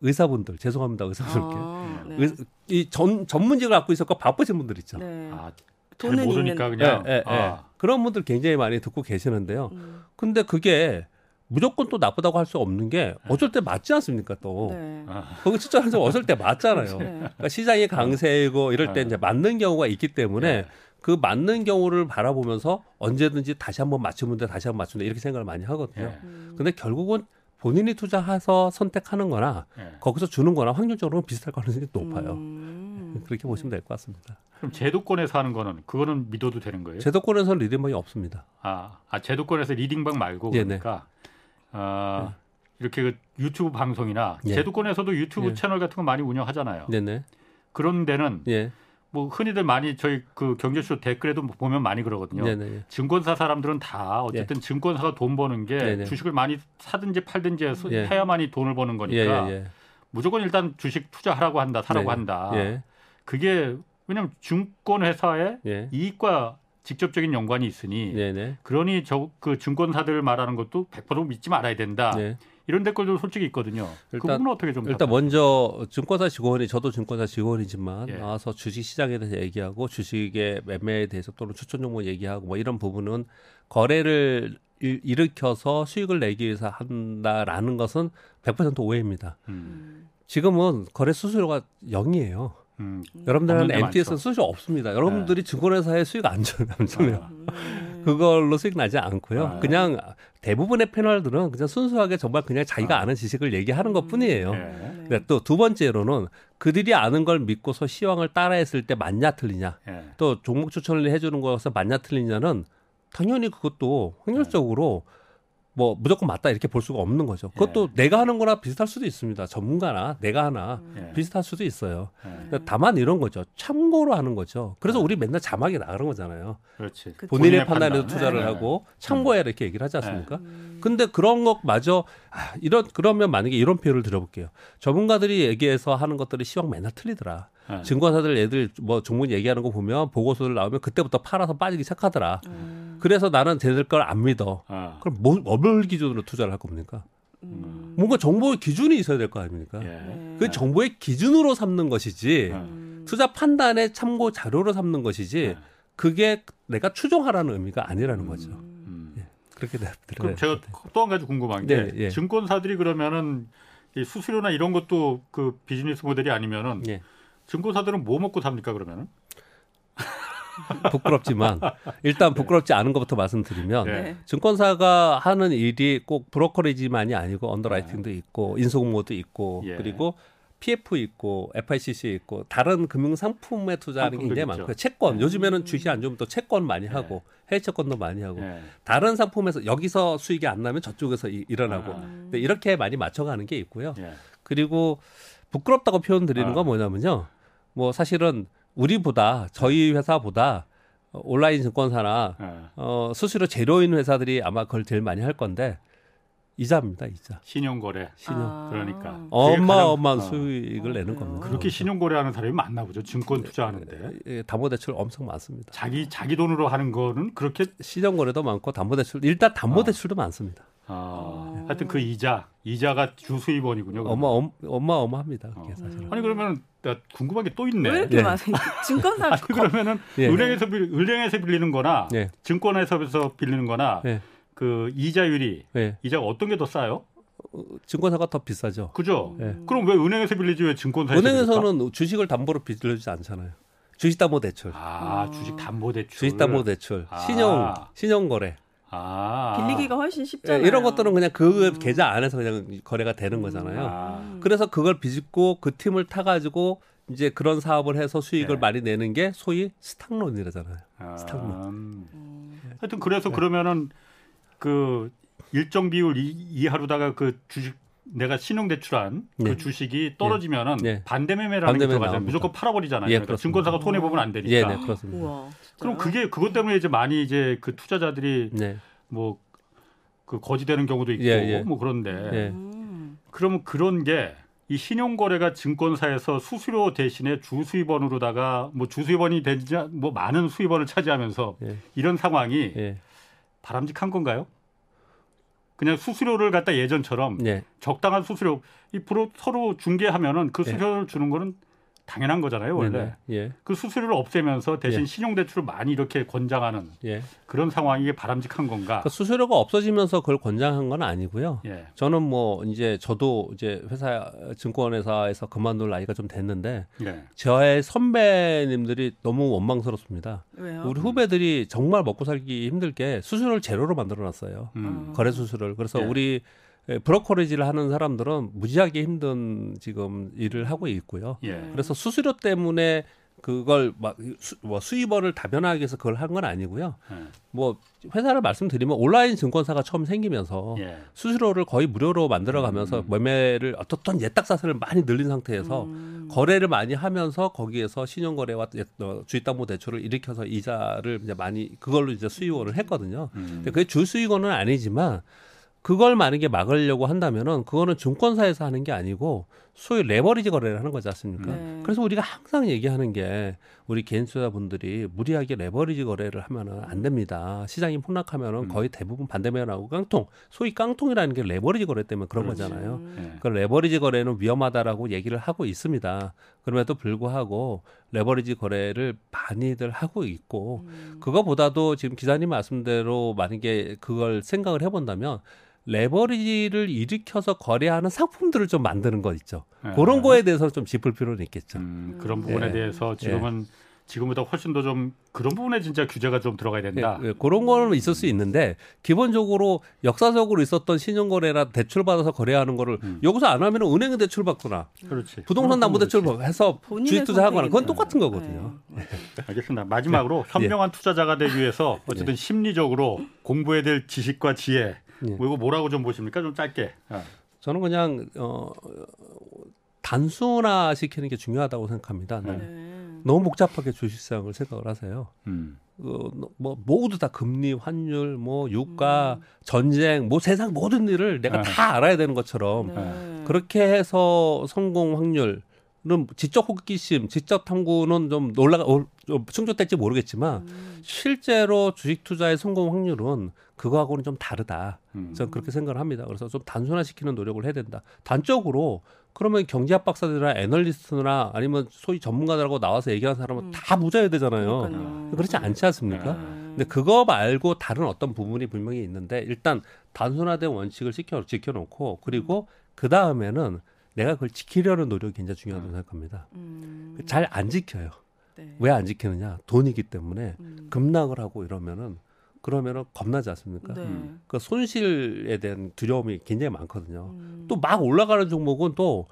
의사분들 죄송합니다 의사분들께 아, 네. 의- 이 전, 전문직을 갖고 있었고 바쁘신 분들 있죠. 네. 아, 잘 돈은 모르니까 있는- 그냥 예, 예, 예. 아, 그런 분들 굉장히 많이 듣고 계시는데요. 음. 근데 그게 무조건 또 나쁘다고 할 수 없는 게 어쩔 때 맞지 않습니까 또. 네. 아, 거기 추천해서 어쩔 때 맞잖아요. 네. 그러니까 시장이 강세이고 이럴 때 네. 이제 맞는 경우가 있기 때문에 네. 그 맞는 경우를 바라보면서 언제든지 다시 한번 맞추면 돼, 다시 한번 맞추면 돼 이렇게 생각을 많이 하거든요. 예. 음. 근데 결국은 본인이 투자해서 선택하는 거나 예. 거기서 주는 거나 확률적으로는 비슷할 가능성이 높아요. 음. 그렇게 보시면 될 것 같습니다. 그럼 제도권에서 하는 거는 그거는 믿어도 되는 거예요? 제도권에서는 리딩방이 없습니다. 아, 아 제도권에서 리딩방 말고 예, 그러니까 아, 이렇게 그 유튜브 방송이나 예. 제도권에서도 유튜브 예. 채널 같은 거 많이 운영하잖아요. 네네. 그런 데는 예. 뭐 흔히들 많이 저희 그 경제쇼 댓글에도 보면 많이 그러거든요. 네네. 증권사 사람들은 다 어쨌든 증권사가 돈 버는 게 예. 네네. 주식을 많이 사든지 팔든지 해서 예. 해야만이 돈을 버는 예, 거니까 예, 예. 무조건 일단 주식 투자하라고 한다, 사라고 네. 한다. 예. 그게 왜냐하면 증권 회사의 예. 이익과 직접적인 연관이 있으니 네네. 그러니 저 그 증권사들 말하는 것도 100% 믿지 말아야 된다. 네. 이런 댓글도 솔직히 있거든요. 그 일단- 부분은 어떻게 좀 일단 답답- 먼저 증권사 직원이 저도 증권사 직원이지만 예. 나와서 주식 시장에 대해서 얘기하고 주식의 매매에 대해서 또는 추천 종목 얘기하고 뭐 이런 부분은 거래를 일- 일으켜서 수익을 내기 위해서 한다라는 것은 100% 오해입니다. 음. 음. 지금은 거래 수수료가 0이에요. 음, 여러분들은 없는 데 MTS는. 수수료 없습니다. 여러분들이 증권회사에 수익 안 줘요. 음. 그걸로 수익 나지 않고요. 아. 그냥 대부분의 패널들은 그냥 순수하게 정말 그냥 자기가 아. 아는 지식을 얘기하는 것 뿐이에요. 예. 네. 네, 또두 번째로는 그들이 아는 걸 믿고서 시황을 따라했을 때 맞냐 틀리냐 예. 또 종목 추천을 해주는 거에서 맞냐 틀리냐는 당연히 그것도 확률적으로 뭐 무조건 맞다 이렇게 볼 수가 없는 거죠. 그것도 내가 하는 거나 비슷할 수도 있습니다. 전문가나 내가 하나 예. 비슷할 수도 있어요. 예. 그러니까 다만 이런 거죠. 참고로 하는 거죠. 그래서 우리 맨날 자막에 나가는 거잖아요. 그렇지. 그 본인의 본인의 판단에서 판단. 투자를 네. 하고 참고해라 이렇게 얘기를 하지 않습니까? 음. 근데 그런 것마저 아, 이런 그러면 만약에 이런 표현을 들어볼게요. 전문가들이 얘기해서 하는 것들이 시황 맨날 틀리더라. 예. 증권사들 애들 뭐 종목 얘기하는 거 보면 보고서를 나오면 그때부터 팔아서 빠지기 시작하더라. 음. 그래서 나는 쟤들 걸 안 믿어. 아. 그럼 뭐, 뭘 기준으로 투자를 할 겁니까? 음. 뭔가 정보의 기준이 있어야 될 거 아닙니까? 예. 네. 그 정보의 기준으로 삼는 것이지 음. 투자 판단의 참고 자료로 삼는 것이지 예. 그게 내가 추종하라는 의미가 아니라는 거죠. 음. 그렇게 돼. 그럼 제가 또 한 가지 궁금한 게 네, 예. 증권사들이 그러면은 이 수수료나 이런 것도 그 비즈니스 모델이 아니면은 예. 증권사들은 뭐 먹고 삽니까 그러면은? 부끄럽지만 일단 부끄럽지 않은 것부터 말씀드리면 네. 네. 증권사가 하는 일이 꼭 브로커리지만이 아니고 언더라이팅도 있고 인수공모도 있고 예. 그리고 PF 있고 FICC 있고 다른 금융 상품에 투자하는 게 굉장히 있죠. 많고요. 채권 요즘에는 음. 주식 안 좋으면 또 채권 많이 하고 해외 채권도 많이 하고 예. 다른 상품에서 여기서 수익이 안 나면 저쪽에서 이- 일어나고 아. 근데 이렇게 많이 맞춰가는 게 있고요. 예. 그리고 부끄럽다고 표현 드리는 아. 건 뭐냐면요. 뭐 사실은 우리보다 저희 회사보다 어, 온라인 증권사나 예. 어, 수수료 제로인 회사들이 아마 그걸 제일 많이 할 건데 이자입니다. 이자. 신용거래. 신용. 아. 그러니까. 어마어마한 가장- 어. 수익을 내는 그래요? 겁니다. 그렇게 신용거래하는 사람이 많나 보죠. 증권 투자하는데. 예, 담보대출 엄청 많습니다. 자기 자기 돈으로 하는 거는 그렇게 시정거래도 많고 담보대출 일단 담보대출도 많습니다. 아, 하여튼 그 이자 이자가 주 수입원이군요. 그러면. 어마 어마어마합니다. 그게 어. 사실은. 아니 그러면 나 궁금한 게 또 있네. 왜 이렇게 예. 많아요? 증권사 아니 그러면은 예. 은행에서 빌, 은행에서 빌리는 거나 예. 증권회사에서 빌리는 거나 예. 그 이자율이 예. 이자가 어떤 게 더 싸요? 어, 증권사가 더 비싸죠. 그죠? 예. 그럼 왜 은행에서 빌리지 왜 증권사에서 빌릴까? 은행에서는 주식을 담보로 빌려주지 않잖아요. 주식 담보 대출, 아 주식 담보 대출 주식 담보 대출, 아. 신용, 신용 거래 아 빌리기가 훨씬 예, 쉽잖아요. 이런 것들은 그냥 그 음. 계좌 안에서 그냥 거래가 되는 거잖아요. 아. 그래서 그걸 비집고 그 팀을 타가지고 이제 그런 사업을 해서 수익을 네. 많이 내는 게 소위 스탁론이라잖아요. 아, 스탁론. 음. 하여튼 그래서 네. 그러면은 그 일정 비율 이- 이하로다가 그 주식 내가 신용 대출한 네. 그 주식이 떨어지면은 네. 반대 매매라는 반대 게 들어가잖아요. 무조건 팔아버리잖아요. 예, 그러니까. 증권사가 손해 보면 안 되니까. 예, 네, 그렇습니다. 우와. 그럼? 그게 그것 때문에 이제 많이 이제 그 투자자들이 네, 뭐그 거지되는 경우도 있고 예, 예. 뭐 그런데 예. 음. 그러면 그런 게 이 신용 거래가 증권사에서 수수료 대신에 주수입원으로다가 뭐 주수입원이 되지 않- 뭐 많은 수입원을 차지하면서 예, 이런 상황이 예, 바람직한 건가요? 그냥 수수료를 갖다 예전처럼 예. 적당한 수수료 이 프로 서로 중개하면은 그 예. 수수료를 주는 거는 당연한 거잖아요 원래. 예, 그 수수료를 없애면서 대신 예. 신용대출을 많이 이렇게 권장하는 예. 그런 상황이 바람직한 건가? 그 수수료가 없어지면서 그걸 권장한 건 아니고요. 예. 저는 뭐 이제 저도 이제 회사 증권회사에서 그만둘 나이가 좀 됐는데 예. 저의 선배님들이 너무 원망스럽습니다. 왜요? 우리 후배들이 정말 먹고 살기 힘들게 수수료를 제로로 만들어놨어요. 음. 거래 수수료를. 그래서 예. 우리 에, 브로커리지를 하는 사람들은 무지하게 힘든 지금 일을 하고 있고요. 예. 그래서 수수료 때문에 그걸 막 수, 뭐 수입원을 다변하기 위해서 그걸 한 건 아니고요. 예. 뭐 회사를 말씀드리면 온라인 증권사가 처음 생기면서 예. 수수료를 거의 무료로 만들어가면서 음. 매매를 어떻든 예탁사슬을 많이 늘린 상태에서 음. 거래를 많이 하면서 거기에서 신용거래와 예- 어, 주식담보 대출을 일으켜서 이자를 이제 많이 그걸로 이제 수익원을 했거든요. 음. 근데 그게 주 수익원은 아니지만 그걸 만약에 막으려고 한다면은 그거는 증권사에서 하는 게 아니고 소위 레버리지 거래를 하는 거지 않습니까? 네. 그래서 우리가 항상 얘기하는 게 우리 개인 투자분들이 무리하게 레버리지 거래를 하면은 안 됩니다. 시장이 폭락하면은 음. 거의 대부분 반대매매 나오고 깡통, 소위 깡통이라는 게 레버리지 거래 때문에 그런 그렇지. 거잖아요. 음. 예. 그 레버리지 거래는 위험하다라고 얘기를 하고 있습니다. 그럼에도 불구하고 레버리지 거래를 많이들 하고 있고 음. 그거보다도 지금 기자님 말씀대로 만약에 그걸 생각을 해본다면 레버리지를 일으켜서 거래하는 상품들을 좀 만드는 거 있죠. 예. 그런 거에 대해서 좀 짚을 필요는 있겠죠. 음, 그런 부분에 예. 대해서 지금은 지금보다 훨씬 더 좀 그런 부분에 진짜 규제가 좀 들어가야 된다. 예, 예, 그런 거는 있을 수 있는데 기본적으로 역사적으로 있었던 신용거래나 대출 받아서 거래하는 거를 음. 여기서 안 하면 은행에 대출 받거나 그렇지. 부동산 담보 대출 해서 본인의 주식 투자하거나 그건. 똑같은 거거든요. 네. 알겠습니다. 마지막으로 현명한 투자자가 되기 위해서 어쨌든 예. 심리적으로 공부해야 될 지식과 지혜 예. 뭐 이거 뭐라고 좀 보십니까? 좀 짧게. 아. 저는 그냥 어 단순화 시키는 게 중요하다고 생각합니다. 네. 네. 너무 복잡하게 주식 시장을 생각을 하세요. 음. 그, 뭐 모두 다 금리, 환율, 뭐 유가, 전쟁, 뭐 세상 모든 일을 내가 네. 다 알아야 되는 것처럼 네. 그렇게 해서 성공 확률은 지적 호기심, 지적 탐구는 좀 올라가 어, 좀 충족될지 모르겠지만 음. 실제로 주식 투자의 성공 확률은 그거하고는 좀 다르다. 음. 저는 그렇게 생각을 합니다. 그래서 좀 단순화시키는 노력을 해야 된다. 단적으로 그러면 경제학 박사들이나 애널리스트나 아니면 소위 전문가들하고 나와서 얘기하는 사람은 음. 다 부자여야 되잖아요. 그러니까요. 그렇지 않지 않습니까? 네. 근데 그거 말고 다른 어떤 부분이 분명히 있는데 일단 단순화된 원칙을 지켜 지켜놓고 그리고 그 다음에는 내가 그걸 지키려는 노력이 굉장히 중요하다고 생각합니다. 음. 잘안 지켜요. 네. 왜안 지키느냐? 돈이기 때문에 음. 급락을 하고 이러면은 그러면은 겁나지 않습니까? 네. 음. 그 손실에 대한 두려움이 굉장히 많거든요. 음. 또막 올라가는 종목은 또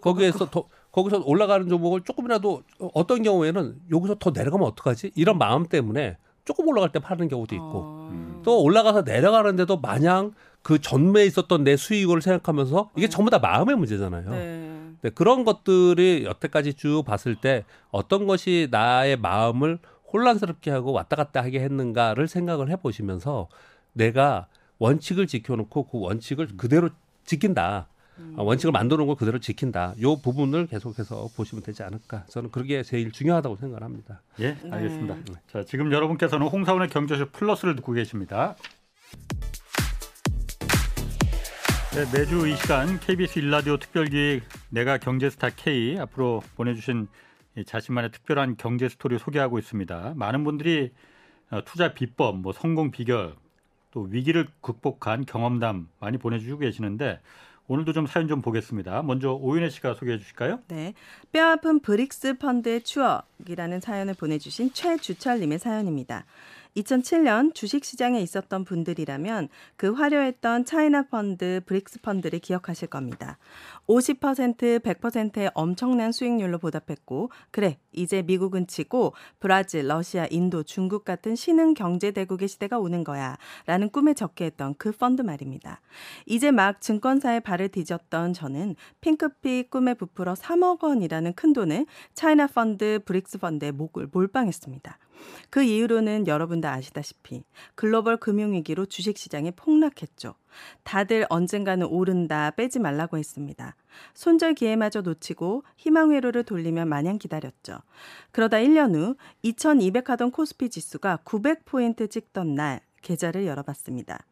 거기에서 더 거기서 올라가는 종목을 조금이라도 어떤 경우에는 여기서 더 내려가면 어떡하지? 이런 마음 때문에 조금 올라갈 때 파는 경우도 있고 어. 음. 또 올라가서 내려가는데도 마냥 그 전매에 있었던 내 수익을 생각하면서 이게 음. 전부 다 마음의 문제잖아요. 네. 네, 그런 것들이 여태까지 쭉 봤을 때 어떤 것이 나의 마음을 혼란스럽게 하고 왔다 갔다 하게 했는가를 생각을 해보시면서 내가 원칙을 지켜놓고 그 원칙을 그대로 지킨다. 음. 아, 원칙을 놓은 걸 그대로 지킨다. 요 부분을 계속해서 보시면 되지 않을까. 저는 그게 제일 중요하다고 생각을 합니다. 예, 네. 알겠습니다. 자, 지금 여러분께서는 홍사원의 경제쇼 플러스를 듣고 계십니다. 네, 매주 이 시간 KBS 일라디오 특별기획 내가 경제스타 K 앞으로 보내주신 이 자신만의 특별한 경제 스토리 소개하고 있습니다. 많은 분들이 어, 투자 비법, 뭐 성공 비결, 또 위기를 극복한 경험담 많이 보내주시고 계시는데 오늘도 좀 사연 좀 보겠습니다. 먼저 오윤혜 씨가 소개해 주실까요? 네. 뼈 아픈 브릭스 펀드의 추억이라는 사연을 보내주신 최주철님의 사연입니다. 2007년 주식시장에 있었던 분들이라면 그 화려했던 차이나 펀드, 브릭스 펀드를 기억하실 겁니다. 50%, 100%의 엄청난 수익률로 보답했고, 그래, 이제 미국은 치고 브라질, 러시아, 인도, 중국 같은 신흥 경제 대국의 시대가 오는 거야. 라는 꿈에 젖게 했던 그 펀드 말입니다. 이제 막 증권사에 발을 디뎠던 저는 핑크빛 꿈에 부풀어 3억 원이라는 큰 돈을 차이나 펀드, 브릭스 펀드에 목을 몰빵했습니다. 그 이후로는 여러분 다 아시다시피 글로벌 금융위기로 주식시장이 폭락했죠. 다들 언젠가는 오른다, 빼지 말라고 했습니다. 손절 기회마저 놓치고 희망 회로를 돌리며 마냥 기다렸죠. 그러다 1년 후 2200 하던 코스피 지수가 900포인트 찍던 날 계좌를 열어봤습니다.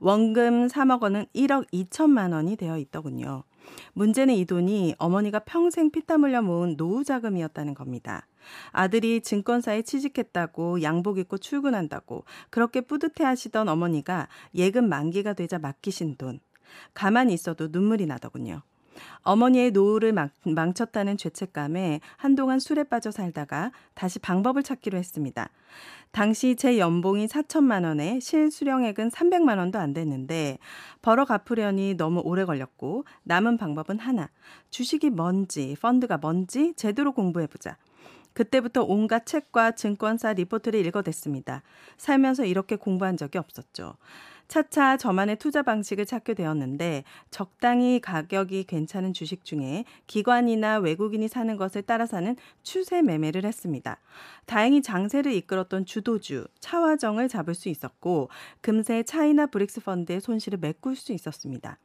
원금 3억 원은 1억 2천만 원이 되어 있더군요. 문제는 이 돈이 어머니가 평생 피땀 흘려 모은 노후 자금이었다는 겁니다. 아들이 증권사에 취직했다고 양복 입고 출근한다고 그렇게 뿌듯해 하시던 어머니가 예금 만기가 되자 맡기신 돈. 가만히 있어도 눈물이 나더군요. 어머니의 노후를 망, 망쳤다는 죄책감에 한동안 술에 빠져 살다가 다시 방법을 찾기로 했습니다. 당시 제 연봉이 4천만 원에 실수령액은 300만 원도 안 됐는데 벌어 갚으려니 너무 오래 걸렸고 남은 방법은 하나. 주식이 뭔지, 펀드가 뭔지 제대로 공부해 보자. 그때부터 온갖 책과 증권사 리포트를 읽어댔습니다. 살면서 이렇게 공부한 적이 없었죠. 차차 저만의 투자 방식을 찾게 되었는데 적당히 가격이 괜찮은 주식 중에 기관이나 외국인이 사는 것을 따라 사는 추세 매매를 했습니다. 다행히 장세를 이끌었던 주도주 차화정을 잡을 수 있었고 금세 차이나 브릭스 펀드의 손실을 메꿀 수 있었습니다.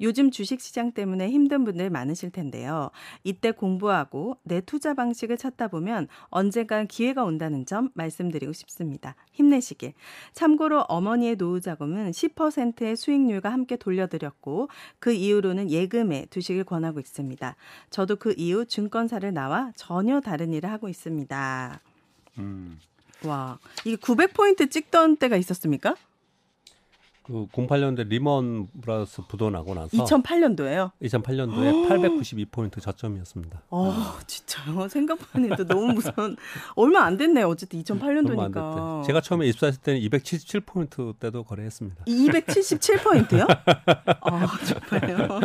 요즘 주식 시장 때문에 힘든 분들 많으실 텐데요. 이때 공부하고 내 투자 방식을 찾다 보면 언젠간 기회가 온다는 점 말씀드리고 싶습니다. 힘내시길. 참고로 어머니의 노후 자금은 10%의 수익률과 함께 돌려드렸고 그 이후로는 예금에 주식을 권하고 있습니다. 저도 그 이후 증권사를 나와 전혀 다른 일을 하고 있습니다. 음. 와, 이게 900포인트 찍던 때가 있었습니까? 그 08년도에 리먼 브라더스 부도 나고 나서 2008년도에요. 2008년도에 892포인트 저점이었습니다. 어, 진짜요? 생각만 해도 너무 무서운. 얼마 안 됐네요. 어쨌든 얼마 안 2008년도니까. 됐대. 제가 처음에 입사했을 때는 277포인트 때도 거래했습니다. 277포인트요? 아, 정말요?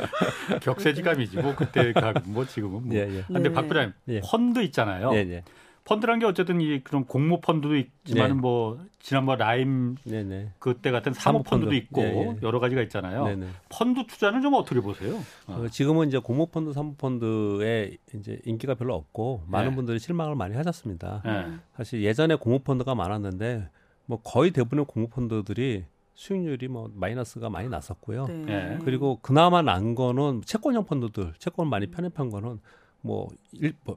격세지감이지 뭐 그때 가뭐 지금은 뭐. 예, 예. 근데 네. 박 부장님 예. 펀드 있잖아요. 예, 예. 펀드란 게 어쨌든 이 그런 공모 펀드도 있지만은 네. 뭐 지난번 라임 네, 네. 그때 같은 사모. 펀드도 있고 예, 예. 여러 가지가 있잖아요. 네, 네. 펀드 투자는 좀 어떻게 보세요? 어. 어, 지금은 이제 공모 펀드, 사모 펀드에 이제 인기가 별로 없고 많은 네. 분들이 실망을 많이 하셨습니다. 예. 사실 예전에 공모 펀드가 많았는데 뭐 거의 대부분의 공모 펀드들이 수익률이 뭐 마이너스가 많이 났었고요. 네. 예. 그리고 그나마 난 거는 채권형 펀드들, 채권 많이 편입한 거는 뭐, 일, 뭐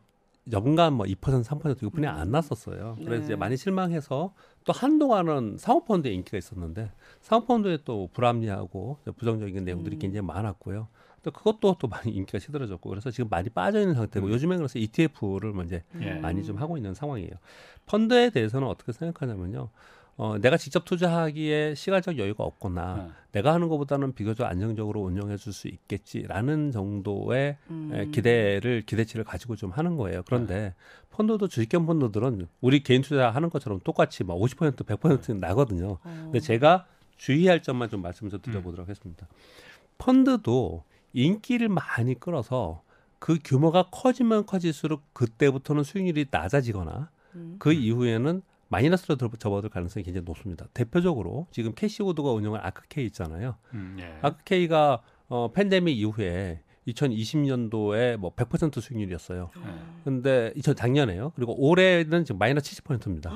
연간 뭐 2% 3% 이거뿐이 안 났었어요. 그래서 네. 이제 많이 실망해서 또 한동안은 사모펀드에 인기가 있었는데 사모펀드에 또 불합리하고 부정적인 내용들이 음. 굉장히 많았고요. 또 그것도 또 많이 인기가 시들어졌고 그래서 지금 많이 빠져 있는 상태고 음. 요즘에 그래서 ETF를 뭐 이제 예. 많이 좀 하고 있는 상황이에요. 펀드에 대해서는 어떻게 생각하냐면요. 어, 내가 직접 투자하기에 시간적 여유가 없거나 예. 내가 하는 것보다는 비교적 안정적으로 운영해 줄 수 있겠지라는 정도의 음. 에, 기대를 기대치를 가지고 좀 하는 거예요. 그런데 펀드도 주식형 펀드들은 우리 개인 투자하는 것처럼 똑같이 막 50% 100% 나거든요. 어. 근데 제가 주의할 점만 좀 말씀을 좀 드려보도록 하겠습니다. 펀드도 인기를 많이 끌어서 그 규모가 커지면 커질수록 그때부터는 수익률이 낮아지거나 음. 그 이후에는 마이너스로 들- 접어들 가능성이 굉장히 높습니다. 대표적으로 지금 캐시우드가 운영한 아크케이 있잖아요. 음, 예. 아크케이가 어, 팬데믹 이후에 2020년도에 뭐 100% 수익률이었어요. 예. 근데 2000 작년에요. 그리고 올해는 지금 마이너스 70%입니다.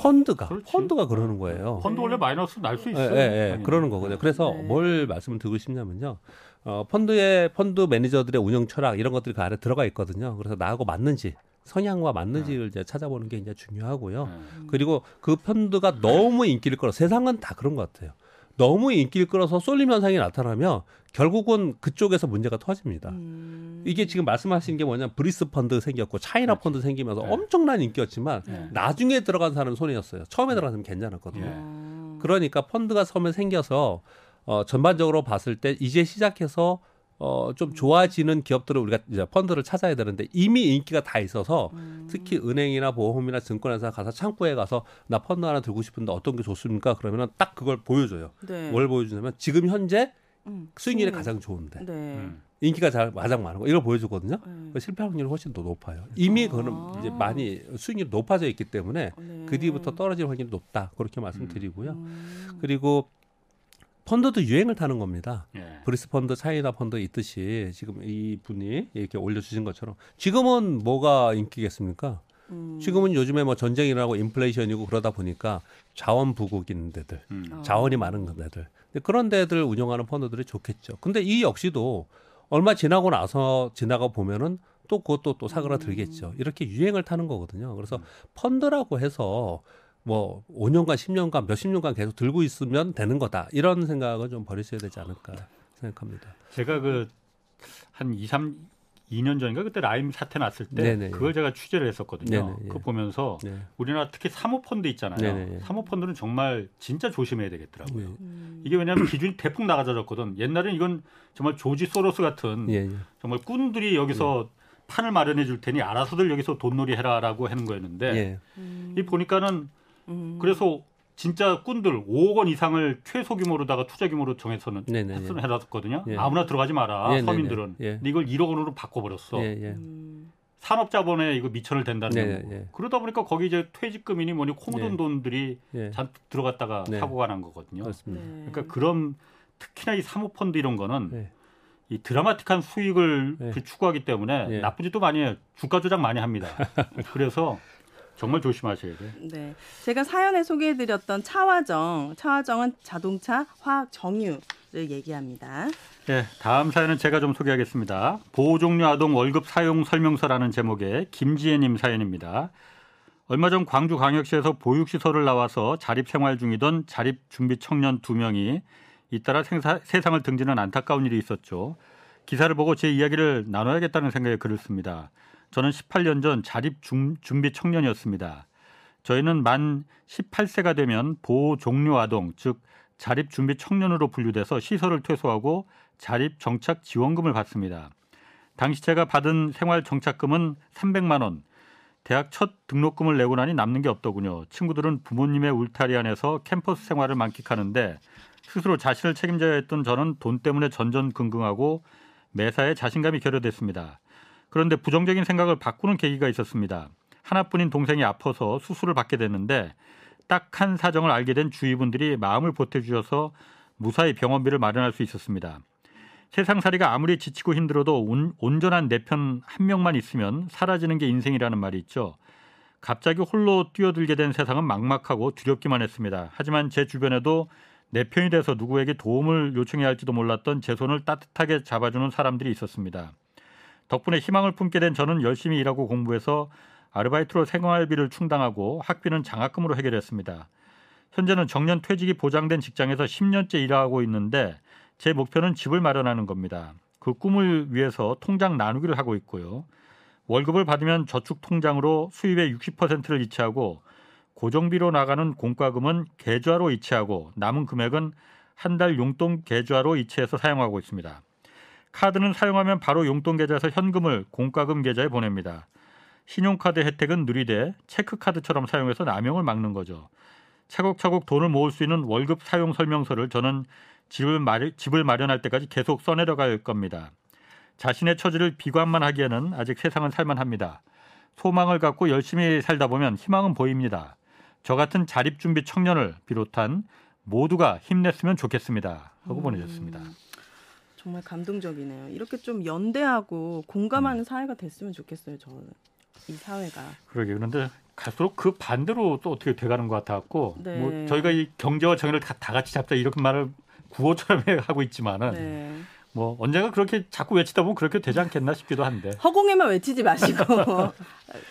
펀드가 그렇지. 펀드가 그러는 거예요. 펀드 원래 마이너스 날수 예, 있어요. 예, 예. 그러는 거거든요. 그래서 네. 뭘 말씀을 드리고 싶냐면요. 어, 펀드의 펀드 매니저들의 운영 철학 이런 것들이 그 안에 들어가 있거든요. 그래서 나하고 맞는지 성향과 맞는지를 이제 찾아보는 게 이제 중요하고요. 예. 그리고 그 펀드가 너무 인기를 끌어 세상은 다 그런 것 같아요. 너무 인기를 끌어서 쏠림 현상이 나타나면 결국은 그쪽에서 문제가 터집니다. 음. 이게 지금 말씀하신 게 뭐냐면 브릭스 펀드 생겼고 차이나 그렇지. 펀드 생기면서 네. 엄청난 인기였지만 네. 나중에 들어간 사람은 손해였어요. 처음에 들어갔으면 괜찮았거든요. 예. 어. 그러니까 펀드가 처음에 생겨서 어, 전반적으로 봤을 때 이제 시작해서 어, 좀 좋아지는 기업들을 우리가 이제 펀드를 찾아야 되는데 이미 인기가 다 있어서 음. 특히 은행이나 보험이나 증권회사 가서 창구에 가서 나 펀드 하나 들고 싶은데 어떤 게 좋습니까? 그러면 은 딱 그걸 보여줘요. 네. 뭘 보여주냐면 지금 현재 음. 수익률이 수익률. 가장 좋은데 네. 음. 인기가 잘 가장 많은 거 이걸 보여주거든요. 네. 그 실패 확률이 훨씬 더 높아요. 이미 아. 그거는 이제 많이 수익률이 높아져 있기 때문에 네. 그 뒤부터 떨어질 확률이 높다 그렇게 말씀드리고요. 음. 그리고 펀드도 유행을 타는 겁니다. 예. 브릭스 펀드, 차이나 펀드 있듯이 지금 이 분이 이렇게 올려주신 것처럼 지금은 뭐가 인기겠습니까? 음. 지금은 요즘에 뭐 전쟁이라고 인플레이션이고 그러다 보니까 자원 부국인 데들, 음. 어. 자원이 많은 데들 근데 그런 데들 운영하는 펀드들이 좋겠죠. 근데 이 역시도 얼마 지나고 나서 지나가 보면은 또 그것도 또 사그라들겠죠. 이렇게 유행을 타는 거거든요. 그래서 펀드라고 해서 뭐 5년간 10년간 몇십 년간 계속 들고 있으면 되는 거다. 이런 생각은 좀 버리셔야 되지 않을까 생각합니다. 제가 그 한 2, 3 2년 전인가 그때 라임 사태 났을 때 네네. 그걸 제가 취재를 했었거든요. 네네, 예. 그거 보면서 네. 우리나라 특히 사모펀드 있잖아요. 네네, 예. 사모펀드는 정말 진짜 조심해야 되겠더라고요. 네. 음. 이게 왜냐하면 기준이 대폭 나가져졌거든. 옛날엔 이건 정말 조지 소로스 같은 예, 예. 정말 꾼들이 여기서 판을 마련해 줄 테니 알아서들 여기서 돈놀이 해라라고 하는 거였는데 예. 음. 이 보니까는 음. 그래서 진짜 꾼들 5억 원 이상을 최소 규모로다가 투자 규모로 정해서는. 했으면 해놨거든요. 예. 아무나 들어가지 마라 예, 네네. 서민들은. 예. 근데 이걸 1억 원으로 바꿔버렸어. 예, 예. 음. 산업자본에 이거 미천을 댄다는 네, 거. 예. 그러다 보니까 거기 이제 퇴직금이니 뭐니 코 묻은 네. 돈들이 예. 잔뜩 들어갔다가 네. 사고가 난 거거든요. 그렇습니다. 네. 그러니까 그런 특히나 이 사모펀드 이런 거는 네. 이 드라마틱한 수익을 네. 그 추구하기 때문에 네. 나쁜 짓도 많이 해요. 주가 조작 많이 합니다. 그래서 정말 조심하셔야 돼요. 네. 제가 사연에 소개해드렸던 차화정, 차화정은 자동차 화학 정유를 얘기합니다. 네, 다음 사연은 제가 좀 소개하겠습니다. 보호종료 아동 월급 사용 설명서라는 제목의 김지혜님 사연입니다. 얼마 전 광주광역시에서 보육시설을 나와서 자립생활 중이던 자립준비 청년 두 명이 잇따라 생사, 세상을 등지는 안타까운 일이 있었죠. 기사를 보고 제 이야기를 나눠야겠다는 생각에 글을 씁니다. 저는 18년 전 자립 준비 청년이었습니다. 저희는 만 18세가 되면 보호 종료 아동, 즉 자립 준비 청년으로 분류돼서 시설을 퇴소하고 자립 정착 지원금을 받습니다. 당시 제가 받은 생활 정착금은 300만 원. 대학 첫 등록금을 내고 나니 남는 게 없더군요. 친구들은 부모님의 울타리 안에서 캠퍼스 생활을 만끽하는데 스스로 자신을 책임져야 했던 저는 돈 때문에 전전긍긍하고 매사에 자신감이 결여됐습니다. 그런데 부정적인 생각을 바꾸는 계기가 있었습니다. 하나뿐인 동생이 아파서 수술을 받게 됐는데 딱한 사정을 알게 된 주위 분들이 마음을 보태주셔서 무사히 병원비를 마련할 수 있었습니다. 세상살이가 아무리 지치고 힘들어도 온, 온전한 내 편 한 명만 있으면 사라지는 게 인생이라는 말이 있죠. 갑자기 홀로 뛰어들게 된 세상은 막막하고 두렵기만 했습니다. 하지만 제 주변에도 내 편이 돼서 누구에게 도움을 요청해야 할지도 몰랐던 제 손을 따뜻하게 잡아주는 사람들이 있었습니다. 덕분에 희망을 품게 된 저는 열심히 일하고 공부해서 아르바이트로 생활비를 충당하고 학비는 장학금으로 해결했습니다. 현재는 정년 퇴직이 보장된 직장에서 10년째 일하고 있는데 제 목표는 집을 마련하는 겁니다. 그 꿈을 위해서 통장 나누기를 하고 있고요. 월급을 받으면 저축 통장으로 수입의 60%를 이체하고 고정비로 나가는 공과금은 계좌로 이체하고 남은 금액은 한 달 용돈 계좌로 이체해서 사용하고 있습니다. 카드는 사용하면 바로 용돈 계좌에서 현금을 공과금 계좌에 보냅니다. 신용카드 혜택은 누리되 체크카드처럼 사용해서 남용을 막는 거죠. 차곡차곡 돈을 모을 수 있는 월급 사용 설명서를 저는 집을, 마련, 집을 마련할 때까지 계속 써내려갈 겁니다. 자신의 처지를 비관만 하기에는 아직 세상은 살만합니다. 소망을 갖고 열심히 살다 보면 희망은 보입니다. 저 같은 자립준비 청년을 비롯한 모두가 힘냈으면 좋겠습니다. 하고 음. 보내셨습니다. 정말 감동적이네요. 이렇게 좀 연대하고 공감하는 사회가 됐으면 좋겠어요. 저는 이 사회가. 그러게 그런데 갈수록 그 반대로 또 어떻게 돼가는 것 같아갖고 네. 뭐 저희가 이 경제와 정의를 다, 다 같이 잡자 이렇게 말을 구호처럼 하고 있지만은 네. 뭐 언젠가 그렇게 자꾸 외치다 보면 그렇게 되지 않겠나 싶기도 한데 허공에만 외치지 마시고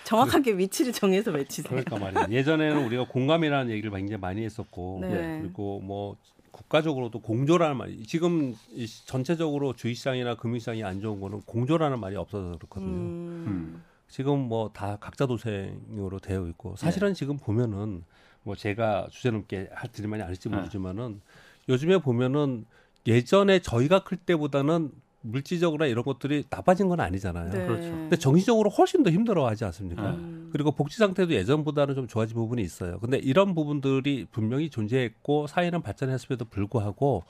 정확하게 위치를 정해서 외치세요. 그러니까 말이에요. 예전에는 우리가 공감이라는 얘기를 굉장히 많이 했었고 네. 그리고 뭐 국가적으로도 공조라는 말이 지금 이 전체적으로 주식시장이나 금융시장이 안 좋은 거는 공조라는 말이 없어서 그렇거든요. 음. 지금 뭐 다 각자 도생으로 되어 있고 사실은 지금 보면은 뭐 제가 주제 넘게 할 드리만이 아닐지 네. 모르지만은 요즘에 보면은 예전에 저희가 클 때보다는 물질적으로나 이런 것들이 나빠진 건 아니잖아요. 네. 그렇죠. 근데 정신적으로 훨씬 더 힘들어하지 않습니까? 음. 그리고 복지 상태도 예전보다는 좀 좋아진 부분이 있어요. 근데 이런 부분들이 분명히 존재했고 사회는 발전했음에도 불구하고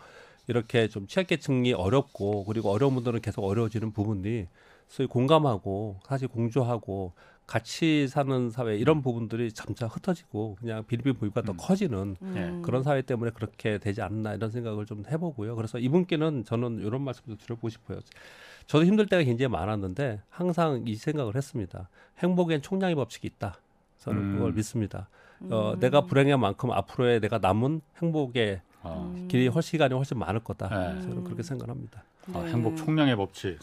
이렇게 좀 취약계층이 어렵고 그리고 어려운 분들은 계속 어려워지는 부분이 소위 공감하고 사실 공조하고 같이 사는 사회 이런 부분들이 점차 흩어지고 그냥 비리비보이가 더 음. 커지는 음. 그런 사회 때문에 그렇게 되지 않나 이런 생각을 좀 해보고요. 그래서 이분께는 저는 이런 말씀도 드려보고 싶어요. 저도 힘들 때가 굉장히 많았는데 항상 이 생각을 했습니다. 행복엔 총량의 법칙이 있다. 저는 음. 그걸 믿습니다. 어, 음. 내가 불행한 만큼 앞으로의 내가 남은 행복의 어, 음. 길이 훨씬 시간이 훨씬 많을 거다. 네. 저는 그렇게 생각합니다. 아, 네. 행복 총량의 법칙.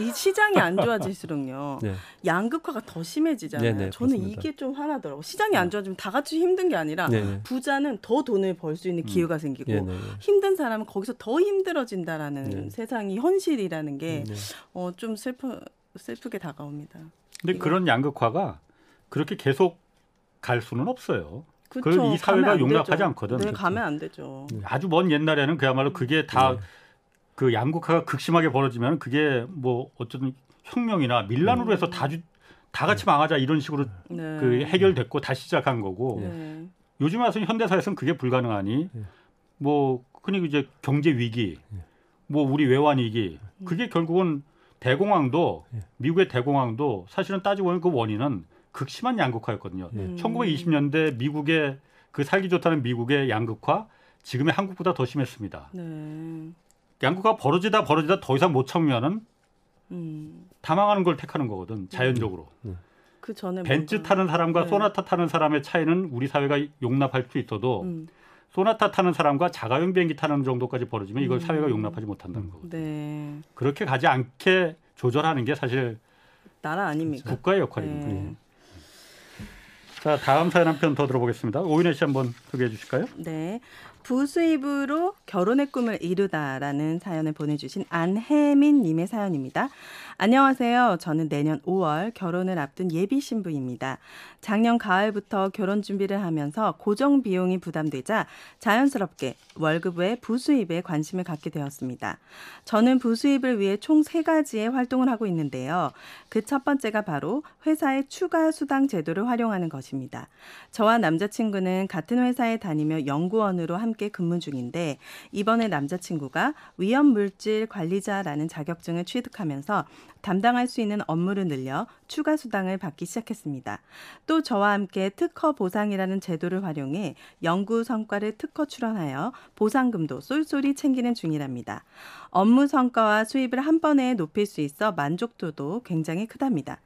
이 시장이 안 좋아질수록요. 네. 양극화가 더 심해지잖아요. 네, 네, 저는 그렇습니다. 이게 좀 하나더라고. 시장이 안 좋아지면 다 같이 힘든 게 아니라 네, 네. 부자는 더 돈을 벌 수 있는 음. 기회가 생기고 네, 네, 네. 힘든 사람은 거기서 더 힘들어진다라는 네. 세상이 현실이라는 게 네. 어, 좀 슬프 슬프게 다가옵니다. 근데 이거- 그런 양극화가 그렇게 계속 갈 수는 없어요. 그쵸, 그걸 이 사회가 용납하지 되죠. 않거든. 네, 그렇죠. 가면 안 되죠. 네. 아주 먼 옛날에는 그야말로 그게 다 네. 그 양극화가 극심하게 벌어지면 그게 뭐 어쨌든 혁명이나 밀란으로 해서 다, 주, 다 같이 망하자 이런 식으로 네. 그 해결됐고 다시 시작한 거고 네. 요즘 와서 현대사에서는 그게 불가능하니 네. 뭐 흔히 이제 경제 위기 뭐 우리 외환 위기 그게 결국은 대공황도 네. 미국의 대공황도 사실은 따지고 보면 그 원인은 극심한 양극화였거든요. 네. 음. 1920년대 미국의 그 살기 좋다는 미국의 양극화 지금의 한국보다 더 심했습니다. 네. 양극화 벌어지다 벌어지다 더 이상 못 참으면은 음. 다 망하는 걸 택하는 거거든 자연적으로. 그 전에 벤츠 뭔가- 타는 사람과 네. 소나타 타는 사람의 차이는 우리 사회가 용납할 수 있어도 음. 소나타 타는 사람과 자가용 비행기 타는 정도까지 벌어지면 이걸 음. 사회가 용납하지 못한다는 거거든. 네. 그렇게 가지 않게 조절하는 게 사실 나라 아닙니까? 국가의 역할입니다. 네. 자 다음 사연 한 편 더 들어보겠습니다. 오인혜 씨 한번 소개해 주실까요? 네. 부수입으로 결혼의 꿈을 이루다라는 사연을 보내주신 안혜민 님의 사연입니다. 안녕하세요. 저는 내년 5월 결혼을 앞둔 예비 신부입니다. 작년 가을부터 결혼 준비를 하면서 고정 비용이 부담되자 자연스럽게 월급 외 부수입에 관심을 갖게 되었습니다. 저는 부수입을 위해 총세 가지의 활동을 하고 있는데요. 그 첫 번째가 바로 회사의 추가 수당 제도를 활용하는 것입니다. 저와 남자친구는 같은 회사에 다니며 연구원으로 함께 근무 중인데 이번에 남자친구가 위험 물질 관리자라는 자격증을 취득하면서 담당할 수 있는 업무를 늘려 추가 수당을 받기 시작했습니다. 또 저와 함께 특허 보상이라는 제도를 활용해 연구 성과를 특허 출원하여 보상금도 쏠쏠이 챙기는 중이랍니다. 업무 성과와 수입을 한 번에 높일 수 있어 만족도도 굉장히 크답니다.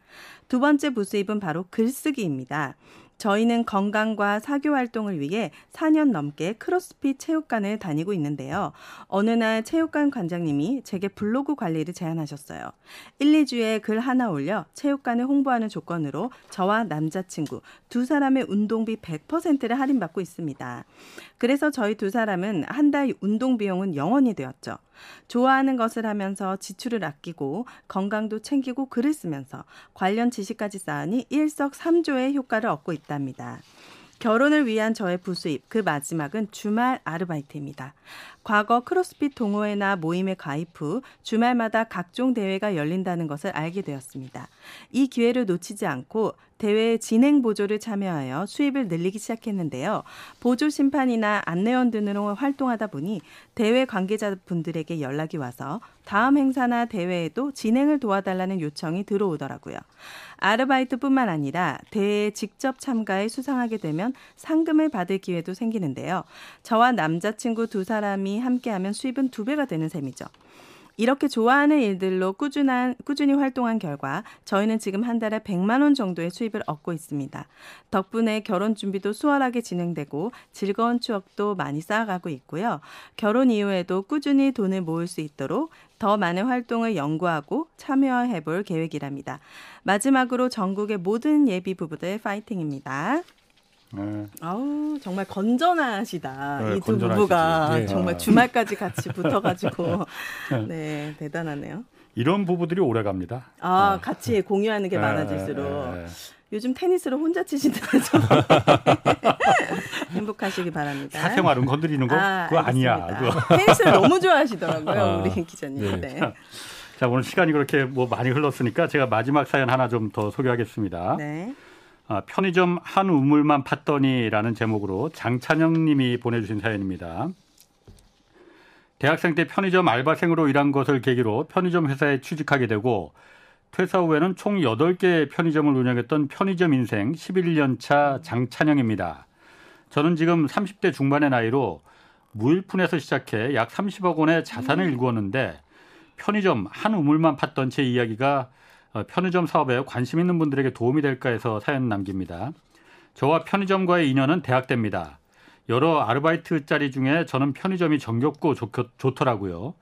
두 번째 부수입은 바로 글쓰기입니다. 저희는 건강과 사교 활동을 위해 4년 넘게 크로스핏 체육관을 다니고 있는데요. 어느 날 체육관 관장님이 제게 블로그 관리를 제안하셨어요. 1, 2주에 글 하나 올려 체육관을 홍보하는 조건으로 저와 남자친구 두 사람의 운동비 100%를 할인받고 있습니다. 그래서 저희 두 사람은 한 달 운동 비용은 영원이 되었죠. 좋아하는 것을 하면서 지출을 아끼고 건강도 챙기고 글을 쓰면서 관련 지식까지 쌓으니 일석삼조의 효과를 얻고 있답니다. 결혼을 위한 저의 부수입, 그 마지막은 주말 아르바이트입니다. 과거 크로스핏 동호회나 모임에 가입 후 주말마다 각종 대회가 열린다는 것을 알게 되었습니다. 이 기회를 놓치지 않고 대회 진행 보조를 참여하여 수입을 늘리기 시작했는데요. 보조 심판이나 안내원 등으로 활동하다 보니 대회 관계자분들에게 연락이 와서 다음 행사나 대회에도 진행을 도와달라는 요청이 들어오더라고요. 아르바이트뿐만 아니라 대회에 직접 참가해 수상하게 되면 상금을 받을 기회도 생기는데요. 저와 남자친구 두 사람이 함께하면 수입은 두 배가 되는 셈이죠. 이렇게 좋아하는 일들로 꾸준한 꾸준히 활동한 결과 저희는 지금 한 달에 100만 원 정도의 수입을 얻고 있습니다. 덕분에 결혼 준비도 수월하게 진행되고 즐거운 추억도 많이 쌓아가고 있고요. 결혼 이후에도 꾸준히 돈을 모을 수 있도록 더 많은 활동을 연구하고 참여해 볼 계획이랍니다. 마지막으로 전국의 모든 예비 부부들 파이팅입니다. 네. 아우 정말 건전하시다 네, 이두 부부가 네. 정말 주말까지 같이 붙어가지고 네 대단하네요. 이런 부부들이 오래 갑니다. 아 네. 같이 공유하는 게 네, 많아질수록 네, 요즘 테니스를 혼자 치신다면서 행복하시기 바랍니다. 사생활은 건드리는 거 아, 그거 아니야. 그거. 테니스를 너무 좋아하시더라고요 아, 우리 기자님. 네. 자 오늘 시간이 그렇게 뭐 많이 흘렀으니까 제가 마지막 사연 하나 좀 더 소개하겠습니다. 네. 아, 편의점 한 우물만 팠더니라는 제목으로 장찬영 님이 보내주신 사연입니다. 대학생 때 편의점 알바생으로 일한 것을 계기로 편의점 회사에 취직하게 되고 퇴사 후에는 총 8개 편의점을 운영했던 편의점 인생 11년 차 장찬영입니다. 저는 지금 30대 중반의 나이로 무일푼에서 시작해 약 30억 원의 자산을 음. 일구었는데 편의점 한 우물만 팠던 제 이야기가 어, 편의점 사업에 관심 있는 분들에게 도움이 될까 해서 사연 남깁니다. 저와 편의점과의 인연은 대학 때입니다. 여러 아르바이트 자리 중에 저는 편의점이 정겹고 좋, 좋더라고요.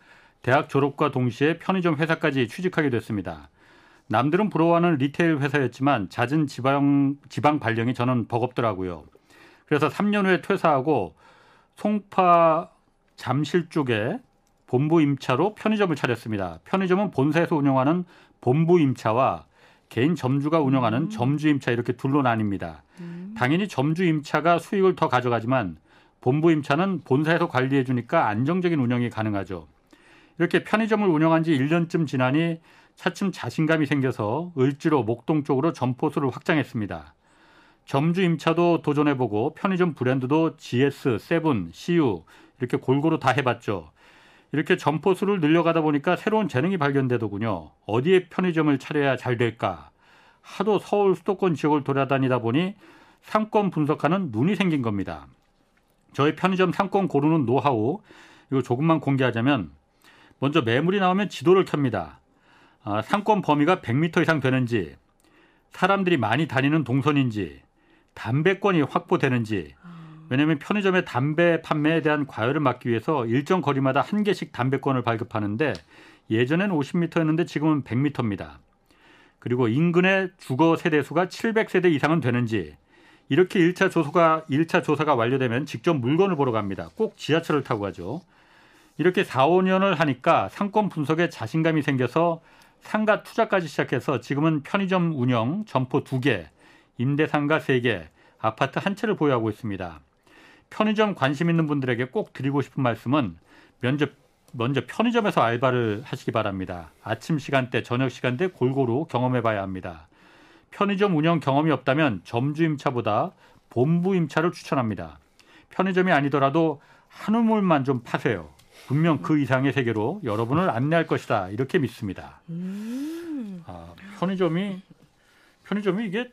대학 졸업과 동시에 편의점 회사까지 취직하게 됐습니다. 남들은 부러워하는 retail 회사였지만 잦은 지방, 지방 발령이 저는 버겁더라고요. 그래서 3년 후에 퇴사하고 송파 잠실 쪽에 본부 임차로 편의점을 차렸습니다. 편의점은 본사에서 운영하는 본부 임차와 개인 점주가 운영하는 음. 점주 임차 이렇게 둘로 나뉩니다. 음. 당연히 점주 임차가 수익을 더 가져가지만 본부 임차는 본사에서 관리해 주니까 안정적인 운영이 가능하죠. 이렇게 편의점을 운영한 지 1년쯤 지나니 차츰 자신감이 생겨서 을지로 목동 쪽으로 점포수를 확장했습니다. 점주 임차도 도전해보고 편의점 브랜드도 GS, 세븐, CU 이렇게 골고루 다 해봤죠. 이렇게 점포수를 늘려가다 보니까 새로운 재능이 발견되더군요. 어디에 편의점을 차려야 잘 될까? 하도 서울 수도권 지역을 돌아다니다 보니 상권 분석하는 눈이 생긴 겁니다. 저희 편의점 상권 고르는 노하우 이거 조금만 공개하자면 먼저 매물이 나오면 지도를 켭니다. 아, 상권 범위가 100m 이상 되는지 사람들이 많이 다니는 동선인지 담배권이 확보되는지 왜냐하면 편의점의 담배 판매에 대한 과열을 막기 위해서 일정 거리마다 한 개씩 담배권을 발급하는데 예전에는 50m였는데 지금은 100m입니다. 그리고 인근의 주거 세대 수가 700세대 이상은 되는지 이렇게 1차 조사가 1차 조사가 완료되면 직접 물건을 보러 갑니다. 꼭 지하철을 타고 가죠. 이렇게 4, 5년을 하니까 상권 분석에 자신감이 생겨서 상가 투자까지 시작해서 지금은 편의점 운영 점포 2개, 임대상가 3개, 아파트 한 채를 보유하고 있습니다. 편의점 관심 있는 분들에게 꼭 드리고 싶은 말씀은 먼저 먼저 편의점에서 알바를 하시기 바랍니다. 아침 시간대, 저녁 시간대 골고루 경험해 봐야 합니다. 편의점 운영 경험이 없다면 점주 임차보다 본부 임차를 추천합니다. 편의점이 아니더라도 한 우물만 좀 파세요. 분명 그 이상의 세계로 여러분을 안내할 것이다. 이렇게 믿습니다. 음. 아, 편의점이 편의점이 이게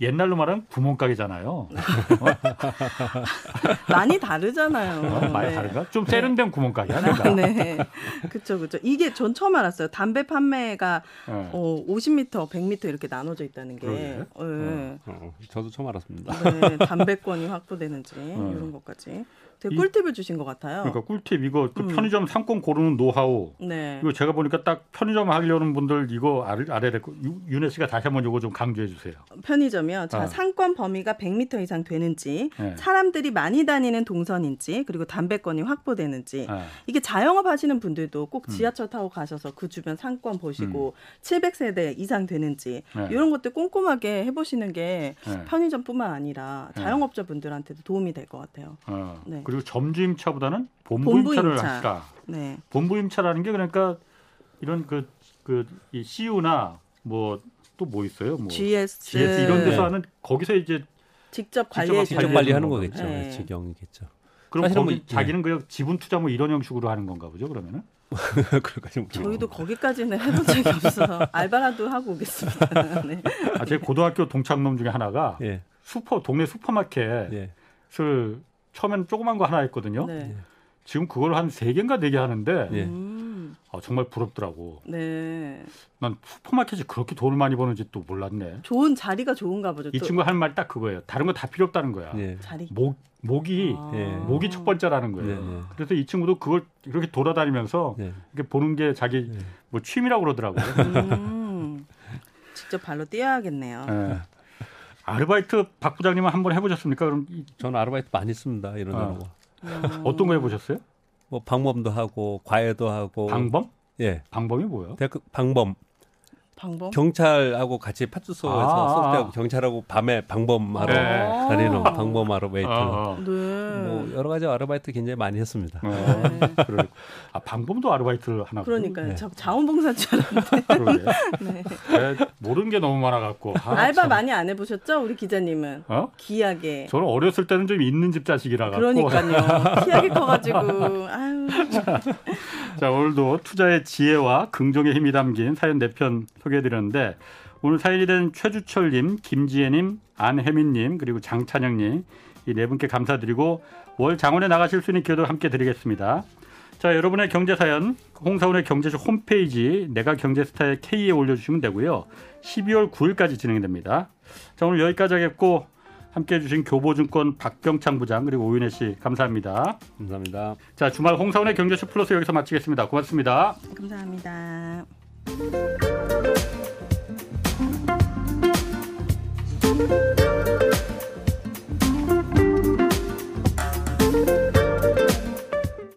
옛날로 말하면 구멍가게잖아요. 많이 다르잖아요. 어, 많이 네. 다른가? 좀 세련된 구멍가게야, 내가. 네. 그쵸, 그쵸. 이게 전 처음 알았어요. 담배 판매가 네. 어, 50m, 100m 이렇게 나눠져 있다는 게. 네. 어, 저도 처음 알았습니다. 네, 담배권이 확보되는지 어. 이런 것까지 되게 이- 꿀팁을 주신 것 같아요. 그러니까 꿀팁 이거 그 음. 편의점 상권 고르는 노하우 네. 이거 제가 보니까 딱 편의점 하려는 분들 이거 알, 알아야 될 거 윤혜 씨가 다시 한번 이거 좀 강조해 주세요. 편의점이요. 자, 아. 상권 범위가 100m 이상 되는지, 네. 사람들이 많이 다니는 동선인지, 그리고 담배권이 확보되는지. 아, 이게 자영업 하시는 분들도 꼭 음. 지하철 타고 가셔서 그 주변 상권 보시고 700세대 이상 되는지 네. 이런 것들 꼼꼼하게 해 보시는 게 네. 편의점뿐만 아니라 네. 자영업자 분들한테도 도움이 될 것 같아요. 어. 네. 그리고 점주 임차보다는 본부, 본부 임차를 임차. 하시라. 네. 본부 임차라는 게 그러니까 이런 그 그이 CU나 뭐 또 뭐 있어요? 뭐 GS, GS 이런 데서 하는 거기서 이제 직접 관리해 관리- 직접 관리하는 거겠죠. 네. 네. 직영이겠죠. 그럼 거기 뭐 이- 자기는 그냥 지분 투자 뭐 이런 형식으로 하는 건가 보죠. 그러면은 그럴까요? 저희도 거기까지는 해본 적이 없어서 알바라도 하고 오겠습니다. 네. 아, 제 고등학교 동창놈 중에 하나가 예, 슈퍼 동네 슈퍼마켓을 예. 처음엔 조그만 거 하나 했거든요. 네. 지금 그걸 한 세 개인가 네 개 하는데 예. 음, 아, 정말 부럽더라고. 네. 난 슈퍼마켓이 그렇게 돈을 많이 버는지 또 몰랐네. 좋은 자리가 좋은가 보죠. 이 또 친구 하는 말이 딱 그거예요. 다른 거 다 필요 없다는 거야. 예. 자리. 목 목이 아. 예. 목이 첫 번째라는 거예요. 네, 네. 그래서 이 친구도 그걸 이렇게 돌아다니면서 예. 이렇게 보는 게 자기 예. 뭐 취미라고 그러더라고요. 음, 직접 발로 뛰어야겠네요. 예. 아르바이트 박 부장님은 한번 해보셨습니까? 그럼 이- 저는 아르바이트 많이 했습니다. 이런 아. 데는 뭐. 음. 어떤 거 해보셨어요? 뭐 방범도 하고 과외도 하고 방범? 예. 방범이 뭐예요? 대학 방범 방법? 경찰하고 같이 파출소에서 아, 쏠 아, 때 아. 경찰하고 밤에 방범하러 네. 다니는 방범하러 웨이트 어, 어. 네. 뭐 여러 가지 아르바이트 굉장히 많이 했습니다. 어, 네. 그래. 아 방범도 아르바이트 하나. 그러니까요. 네. 그러게. 네. 네, 모르는 게 너무 많아갖고. 아, 알바 참. 많이 안 해보셨죠? 우리 기자님은. 어? 기하게. 저는 어렸을 때는 좀 있는 집 자식이라 갖고. 그러니까요. 키하게 커가지고. 아유. 자 오늘도 투자의 지혜와 긍정의 힘이 담긴 사연 네편 소개해드렸는데 오늘 사연이 된 최주철님, 김지혜님, 안혜민님 그리고 장찬영님 이 네 분께 감사드리고 월 장원에 나가실 수 있는 기회도 함께 드리겠습니다. 자 여러분의 경제 사연 홍사원의 경제쇼 홈페이지 내가 경제스타의 K에 올려주시면 되고요. 12월 9일까지 진행됩니다. 자 오늘 여기까지 하겠고 함께해 주신 교보증권 박경창 부장 그리고 오윤혜 씨 감사합니다. 감사합니다. 자 주말 홍사원의 경제쇼 플러스 여기서 마치겠습니다. 고맙습니다. 감사합니다. Musik